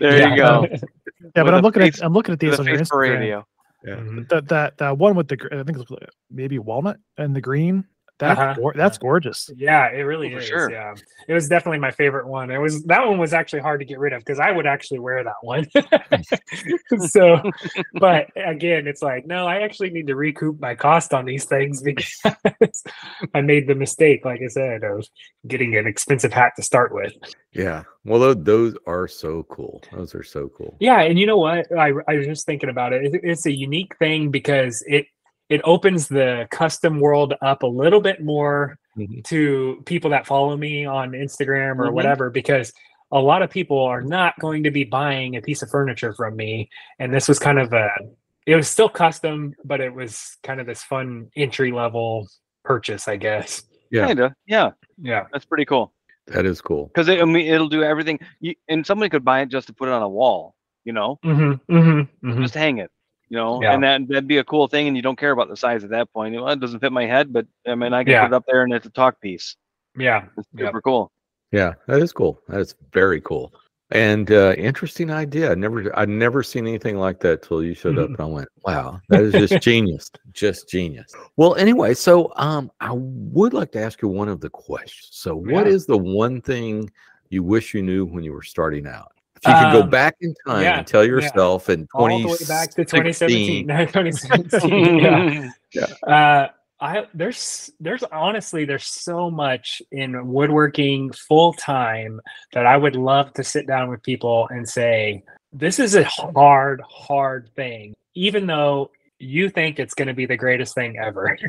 There Yeah. you go. Yeah, With but I'm looking face- at I'm looking at these The on your face for Instagram. radio. mhm. That that that one with the I think it's maybe walnut and the green. That's Uh-huh. gor- that's gorgeous. Yeah, it really Oh, is. sure. Yeah, it was definitely my favorite one. It was that one was actually hard to get rid of because I would actually wear that one. so, but again, it's like no, I actually need to recoup my cost on these things because I made the mistake, like I said, of getting an expensive hat to start with. Yeah. Well, those are so cool. Those are so cool. Yeah, and you know what? I I was just thinking about it. It- It's a unique thing because it it opens the custom world up a little bit more Mhm. to people that follow me on Instagram or Mhm. whatever because a lot of people are not going to be buying a piece of furniture from me and this was kind of a it was still custom but it was kind of this fun entry level purchase i guess Yeah. Kinda. Yeah, yeah that's pretty cool. That is cool. because I mean it'll do everything. You, and somebody could buy it just to put it on a wall, you know, mm-hmm, mm-hmm, mm-hmm. just hang it, you know, Yeah. and that that'd be a cool thing. And you don't care about the size at that point. Well, it doesn't fit my head, but I mean, I can Yeah. put it up there and it's a talk piece. yeah It's Yep. super cool. Yeah, that is cool. That's very cool. And uh, interesting idea. I never, I'd never seen anything like that till you showed up, Mhm. and I went, "Wow, that is just genius, just genius." Well, anyway, so um, I would like to ask you one of the questions. So, what Yeah. is the one thing you wish you knew when you were starting out? If you could go Um, back in time yeah, and tell yeah. yourself in all the way back to 2017 no, 2017 yeah. Uh i there's there's honestly there's so much in woodworking full time that i would love to sit down with people and say this is a hard hard thing. Even though you think it's going to be the greatest thing ever.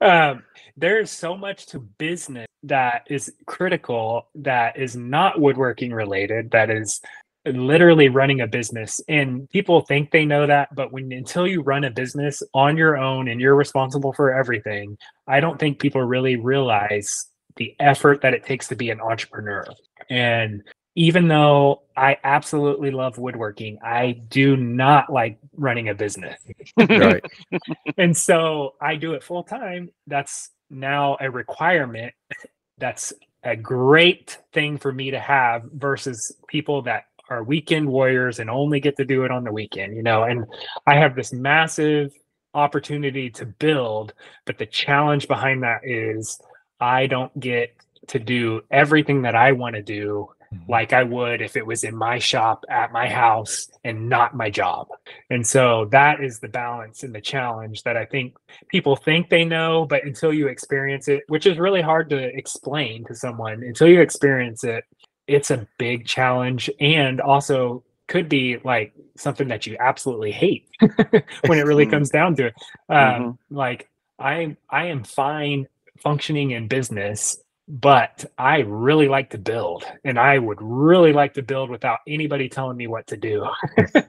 Um, there's so much to business that is critical that is not woodworking related that is literally running a business. And people think they know that but when until you run a business on your own and you're responsible for everything i don't think people really realize the effort that it takes to be an entrepreneur. And even though i absolutely love woodworking i do not like running a business right? and so I do it full time. That's now a requirement. That's a great thing for me to have versus people that are weekend warriors and only get to do it on the weekend, you know. And I have this massive opportunity to build, but the challenge behind that is I don't get to do everything that I want to do like I would if it was in my shop at my house and not my job. And so that is the balance and the challenge that I think people think they know, but until you experience it, which is really hard to explain to someone, until you experience it, it's a big challenge and also could be like something that you absolutely hate when it really Mhm. comes down to it. Um, Mhm. Like I, I am fine functioning in business but I really like to build and I would really like to build without anybody telling me what to do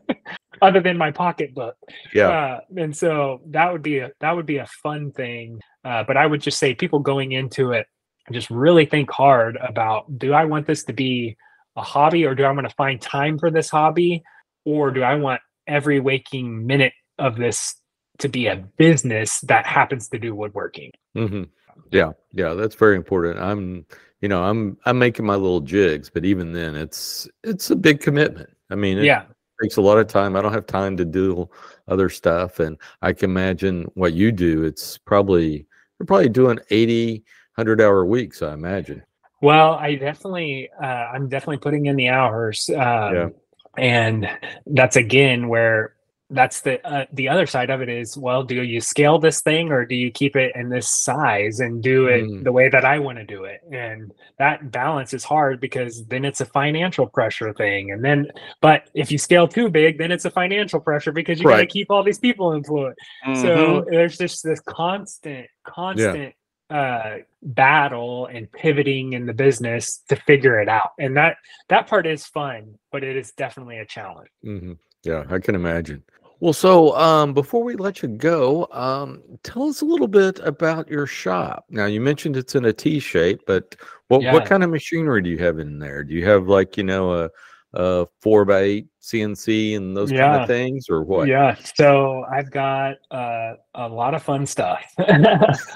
other than my pocketbook. Yeah, Uh, and so that would be a that would be a fun thing. Uh, but I would just say people going into it just really think hard about do I want this to be a hobby or do I want to find time for this hobby or do I want every waking minute of this to be a business that happens to do woodworking? hmm Yeah, yeah, that's very important. I'm, you know, I'm I'm making my little jigs, but even then, it's it's a big commitment. I mean, it yeah takes a lot of time. I don't have time to do other stuff, and I can imagine what you do. It's probably you're probably doing 80, 100 hour weeks. I imagine. Well, I definitely, uh, I'm definitely putting in the hours, um, Yeah. and that's again where that's the uh, the other side of it is. Well, do you scale this thing or do you keep it in this size and do it Mm. the way that I want to do it? And that balance is hard because then it's a financial pressure thing, and then but if you scale too big, then it's a financial pressure because you got to keep all these people employed. Mhm. So there's just this constant, constant uh battle and pivoting in the business to figure it out. And that that part is fun, but it is definitely a challenge. hmm Yeah, I can imagine. Well, so um, before we let you go, um, tell us a little bit about your shop. Now, you mentioned it's in a T shape, but what Yeah. what kind of machinery do you have in there? Do you have like you know a, a four by eight CNC and those kind of things, or what? Yeah. So I've got uh, a lot of fun stuff.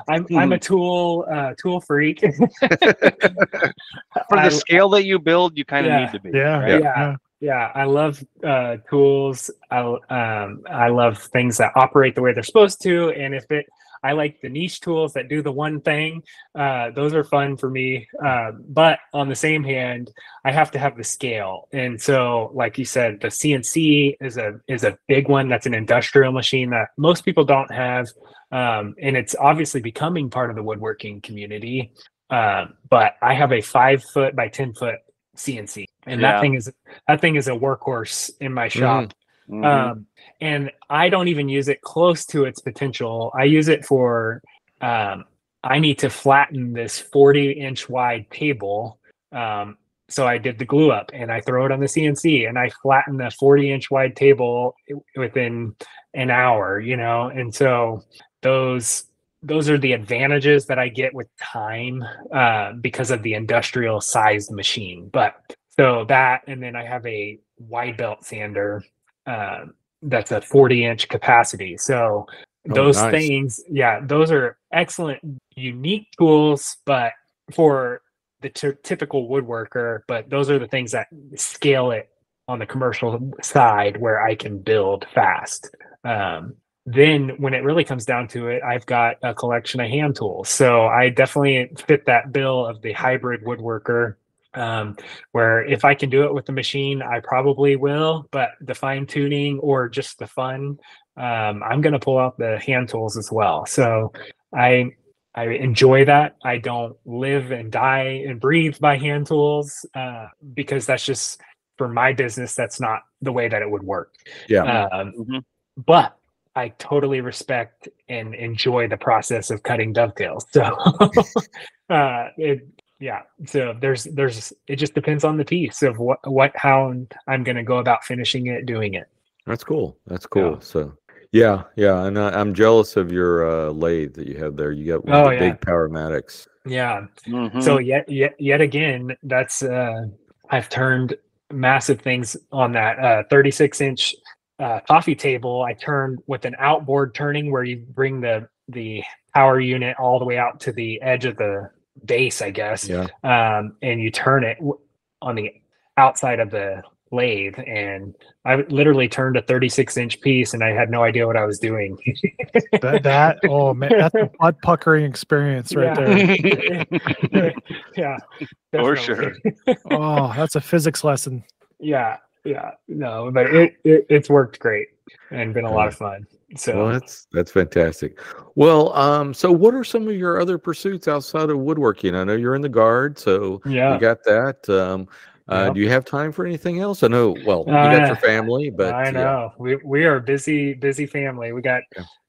I'm I'm a tool uh, tool freak. For the I- scale that you build, you kind of Yeah. need to be. Yeah, right? Yeah. Yeah i love uh tools. I um i love things that operate the way they're supposed to and if it i like the niche tools that do the one thing uh those are fun for me uh, but on the same hand i have to have the scale. And so like you said the cnc is a is a big one that's an industrial machine that most people don't have um and it's obviously becoming part of the woodworking community uh, but i have a five foot by ten foot cnc and Yeah. that thing is that thing is a workhorse in my shop. Mhm. um, and i don't even use it close to its potential. I use it for um, i need to flatten this 40 inch wide table. Um, so i did the glue up and i throw it on the cnc and i flatten the 40 inch wide table within an hour you know? And so those those are the advantages that i get with time uh, because of the industrial sized machine. But so that and then i have a wide belt sander uh, that's a 40 inch capacity. So Oh, those nice. things yeah those are excellent unique tools but for the t- typical woodworker but those are the things that scale it on the commercial side where i can build fast. Um, then when it really comes down to it i've got a collection of hand tools so i definitely fit that bill of the hybrid woodworker um, where if i can do it with the machine i probably will but the fine tuning or just the fun um, i'm going to pull out the hand tools as well so i i enjoy that i don't live and die and breathe by hand tools uh, because that's just for my business that's not the way that it would work Yeah. um, Mhm. but I totally respect and enjoy the process of cutting dovetails. So, uh, it, yeah. So there's, there's, it just depends on the piece of what, what, how I'm going to go about finishing it, doing it. That's cool. That's cool. Yeah. So, yeah, yeah, and I, I'm jealous of your uh, lathe that you have there. You got one Oh, of the yeah. big Powermatics. Yeah. Mhm. So yet, yet, yet again, that's, uh, I've turned massive things on that, uh, 36 inch, uh, coffee table. I turned with an outboard turning where you bring the, the power unit all the way out to the edge of the base, I guess. Yeah. um, and you turn it on the outside of the lathe. And I literally turned a 36 inch piece and I had no idea what I was doing. That, that oh man, that's a butt puckering experience right Yeah. there. yeah. For sure. Oh, that's a physics lesson. Yeah. Yeah. No, but it, it it's worked great and been a lot of fun. So Well, that's that's fantastic. Well, um, so what are some of your other pursuits outside of woodworking? I know you're in the guard, so yeah. you got that. Um, uh, Yep. Do you have time for anything else? I know. Well, you got Uh, your family, but I yeah. know we we are busy busy family. We got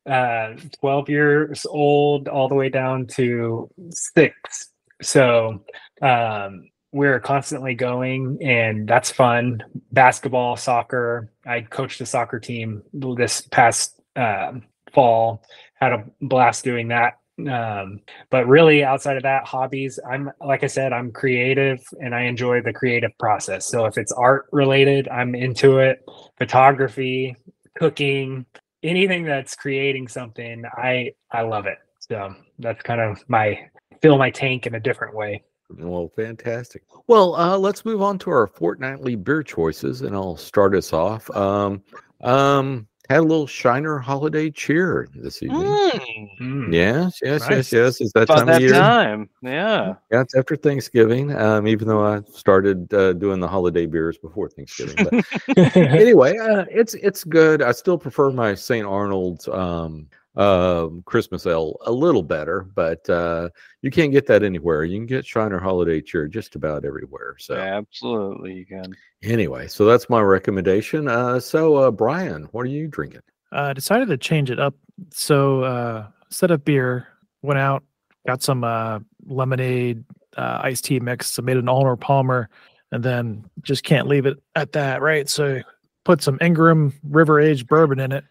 uh 12 years old all the way down to six. So um we're constantly going and that's fun. Basketball, soccer. I coached a soccer team this past um fall. Had a blast doing that. Um, but really outside of that, hobbies, I'm like I said, I'm creative and I enjoy the creative process. So if it's art related, I'm into it. Photography, cooking, anything that's creating something, I I love it. So that's kind of my fill my tank in a different way. Well, fantastic. Well, uh, let's move on to our fortnightly beer choices, and I'll start us off. Um, um, had a little Shiner holiday cheer this evening. Mm, Mm. Yes, yes, Nice. yes, yes. It's that about time of year. time. Yeah. Yeah, it's after Thanksgiving. Um, even though I started uh, doing the holiday beers before Thanksgiving, but anyway, uh, it's it's good. I still prefer my St. Arnold's um, uh, Christmas ale a little better, but uh, you can't get that anywhere. You can get Shiner Holiday Cheer just about everywhere. So Absolutely, you can. anyway, so that's my recommendation. Uh, so uh, Brian, what are you drinking? uh, decided to change it up. So uh, instead of beer, went out, got some uh, lemonade, uh, iced tea mix, so made an Arnold Palmer, and then just can't leave it at that, right? So put some Ingram River aged bourbon in it,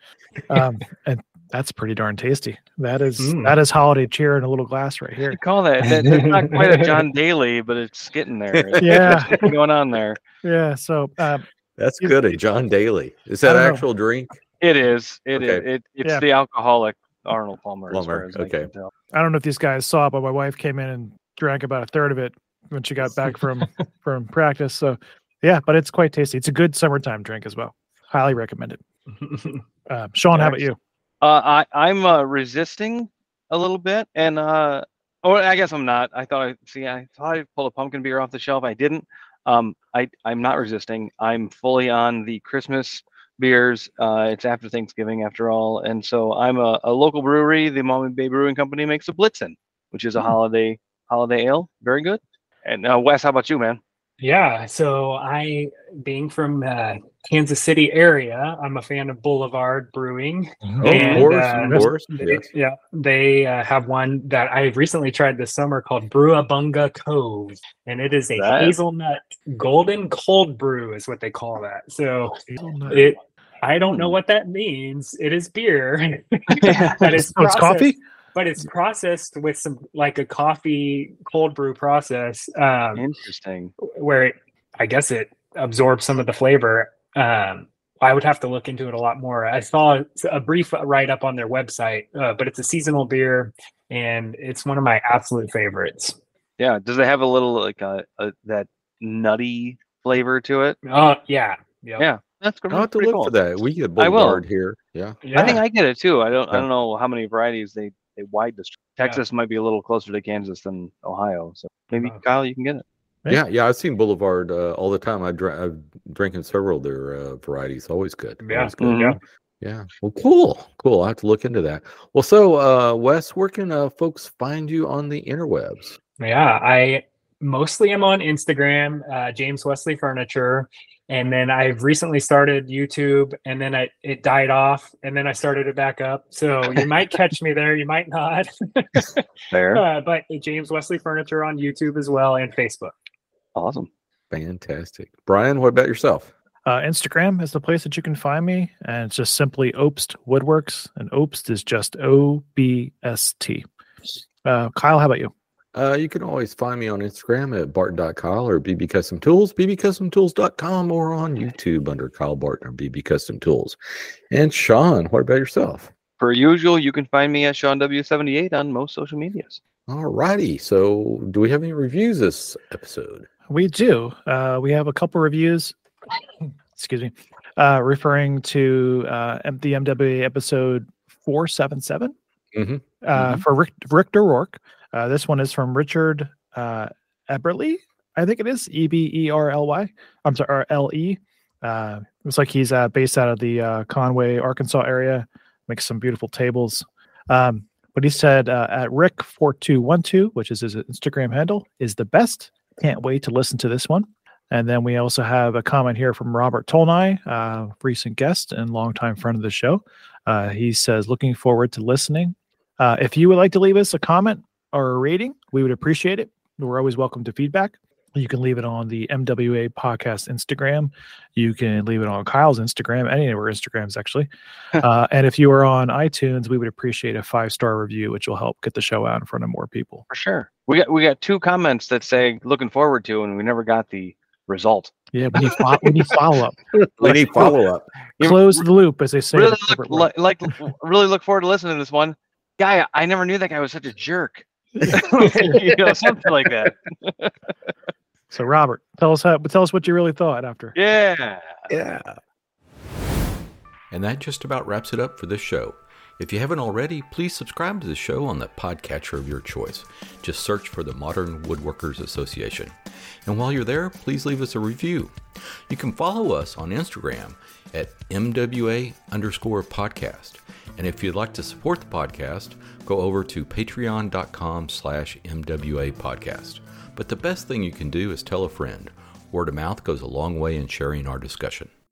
um, and that's pretty darn tasty. That is Mm. that is holiday cheer in a little glass right here. You call that, that that's not quite a John Daly, but it's getting there. It's- Yeah. there's going on there. Yeah. So uh, That's good. A John Daly. Is that I don't know. actual drink? It is. It is. Okay. It, it's Yeah. the alcoholic Arnold Palmer. Palmer, far as okay. can tell. I don't know if these guys saw it, but my wife came in and drank about a third of it when she got back from from practice. So yeah, but it's quite tasty. It's a good summertime drink as well. Highly recommend it. Uh, Sean, how about you? Uh, I I'm uh, resisting a little bit, and uh, or I guess I'm not. I thought I see. I thought I pulled a pumpkin beer off the shelf. I didn't. Um, I I'm not resisting. I'm fully on the Christmas beers. Uh, it's after Thanksgiving after all, and so I'm a, a local brewery. The Mom and Bay Brewing Company makes a Blitzen, which is a holiday holiday ale. Very good. And uh, Wes, how about you, man? Yeah, so I, being from uh, Kansas City area, I'm a fan of Boulevard Brewing. Oh, And, of course, uh, of course. They, Yes. Yeah, they uh, have one that I recently tried this summer called Brewabunga Cove, and it is a That- hazelnut golden cold brew, is what they call that. So Hazelnut. it, I don't know what that means. It is beer, but it's, Oh, it's coffee. But it's processed with some like a coffee cold brew process. Um, Interesting. where it, I guess it absorbs some of the flavor. Um, I would have to look into it a lot more. I saw a brief write up on their website, uh, but it's a seasonal beer and it's one of my absolute favorites. Yeah. Does it have a little like a, a that nutty flavor to it? Oh yeah, yeah, Yeah. That's good. I'll have to pretty look cool. for that. We get I will. Boulevard here. Yeah. yeah. I think I get it too. I don't. I don't know how many varieties they they wide distribute. Texas might be a little closer to Kansas than Ohio, so maybe Uh, Kyle, you can get it. Right. Yeah, yeah, I've seen Boulevard uh, all the time. I dr- I've drinking several of their uh, varieties. Always good. Yeah, Always good. Mhm. yeah. Yeah. Well, cool. Cool. I have to look into that. Well, so uh, Wes, where can uh, folks find you on the interwebs? Yeah, I mostly am on Instagram, uh, James Wesley Furniture, and then I've recently started YouTube, and then I, it died off, and then I started it back up. So you might catch me there, you might not. There. uh, but James Wesley Furniture on YouTube as well and Facebook. awesome. Fantastic. Brian, what about yourself? Uh, Instagram is the place that you can find me, and it's just simply Obst Woodworks, and Obst is just O B S T. Uh, Kyle, how about you? Uh, you can always find me on Instagram at Barton.Kyle or BB Custom Tools, BBCustomTools.com, or on YouTube under Kyle Barton or BB Custom Tools. And Sean, what about yourself? Per usual, you can find me at Sean W78 on most social medias. All righty. So, do we have any reviews this episode? We do. Uh, we have a couple reviews. excuse me. Uh, referring to uh, the MWA episode four seven seven. Mhm. Uh, Mhm. for Rick, Richter Rourke. Uh, this one is from Richard uh, Eberly. I think it is E B E R L Y. I'm sorry, or L E. Uh, looks like he's uh, based out of the uh, Conway, Arkansas area. Makes some beautiful tables. Um, but he said uh, at Rick four two one two, which is his Instagram handle, is the best. Can't wait to listen to this one. And then we also have a comment here from Robert Tolnai, uh, recent guest and longtime friend of the show. Uh, he says, looking forward to listening. Uh, if you would like to leave us a comment or a rating, we would appreciate it. We're always welcome to feedback. You can leave it on the MWA podcast Instagram. You can leave it on Kyle's Instagram, any of our Instagrams, actually. uh, and if you are on iTunes, we would appreciate a five star review, which will help get the show out in front of more people. For sure. We got we got two comments that say looking forward to, and we never got the result. Yeah, we need, fo- we need follow up. We need follow up. Close the loop, as they say. really the look, corporate like really look forward to listening to this one. Guy, I never knew that guy was such a jerk. you know, something like that. So Robert, tell us how, tell us what you really thought after. Yeah. Yeah. And that just about wraps it up for this show. If you haven't already, please subscribe to the show on the podcatcher of your choice. Just search for the Modern Woodworkers Association. And while you're there, please leave us a review. You can follow us on Instagram at MWA underscore podcast. And if you'd like to support the podcast, go over to patreon.com slash MWA podcast. But the best thing you can do is tell a friend. Word of mouth goes a long way in sharing our discussion.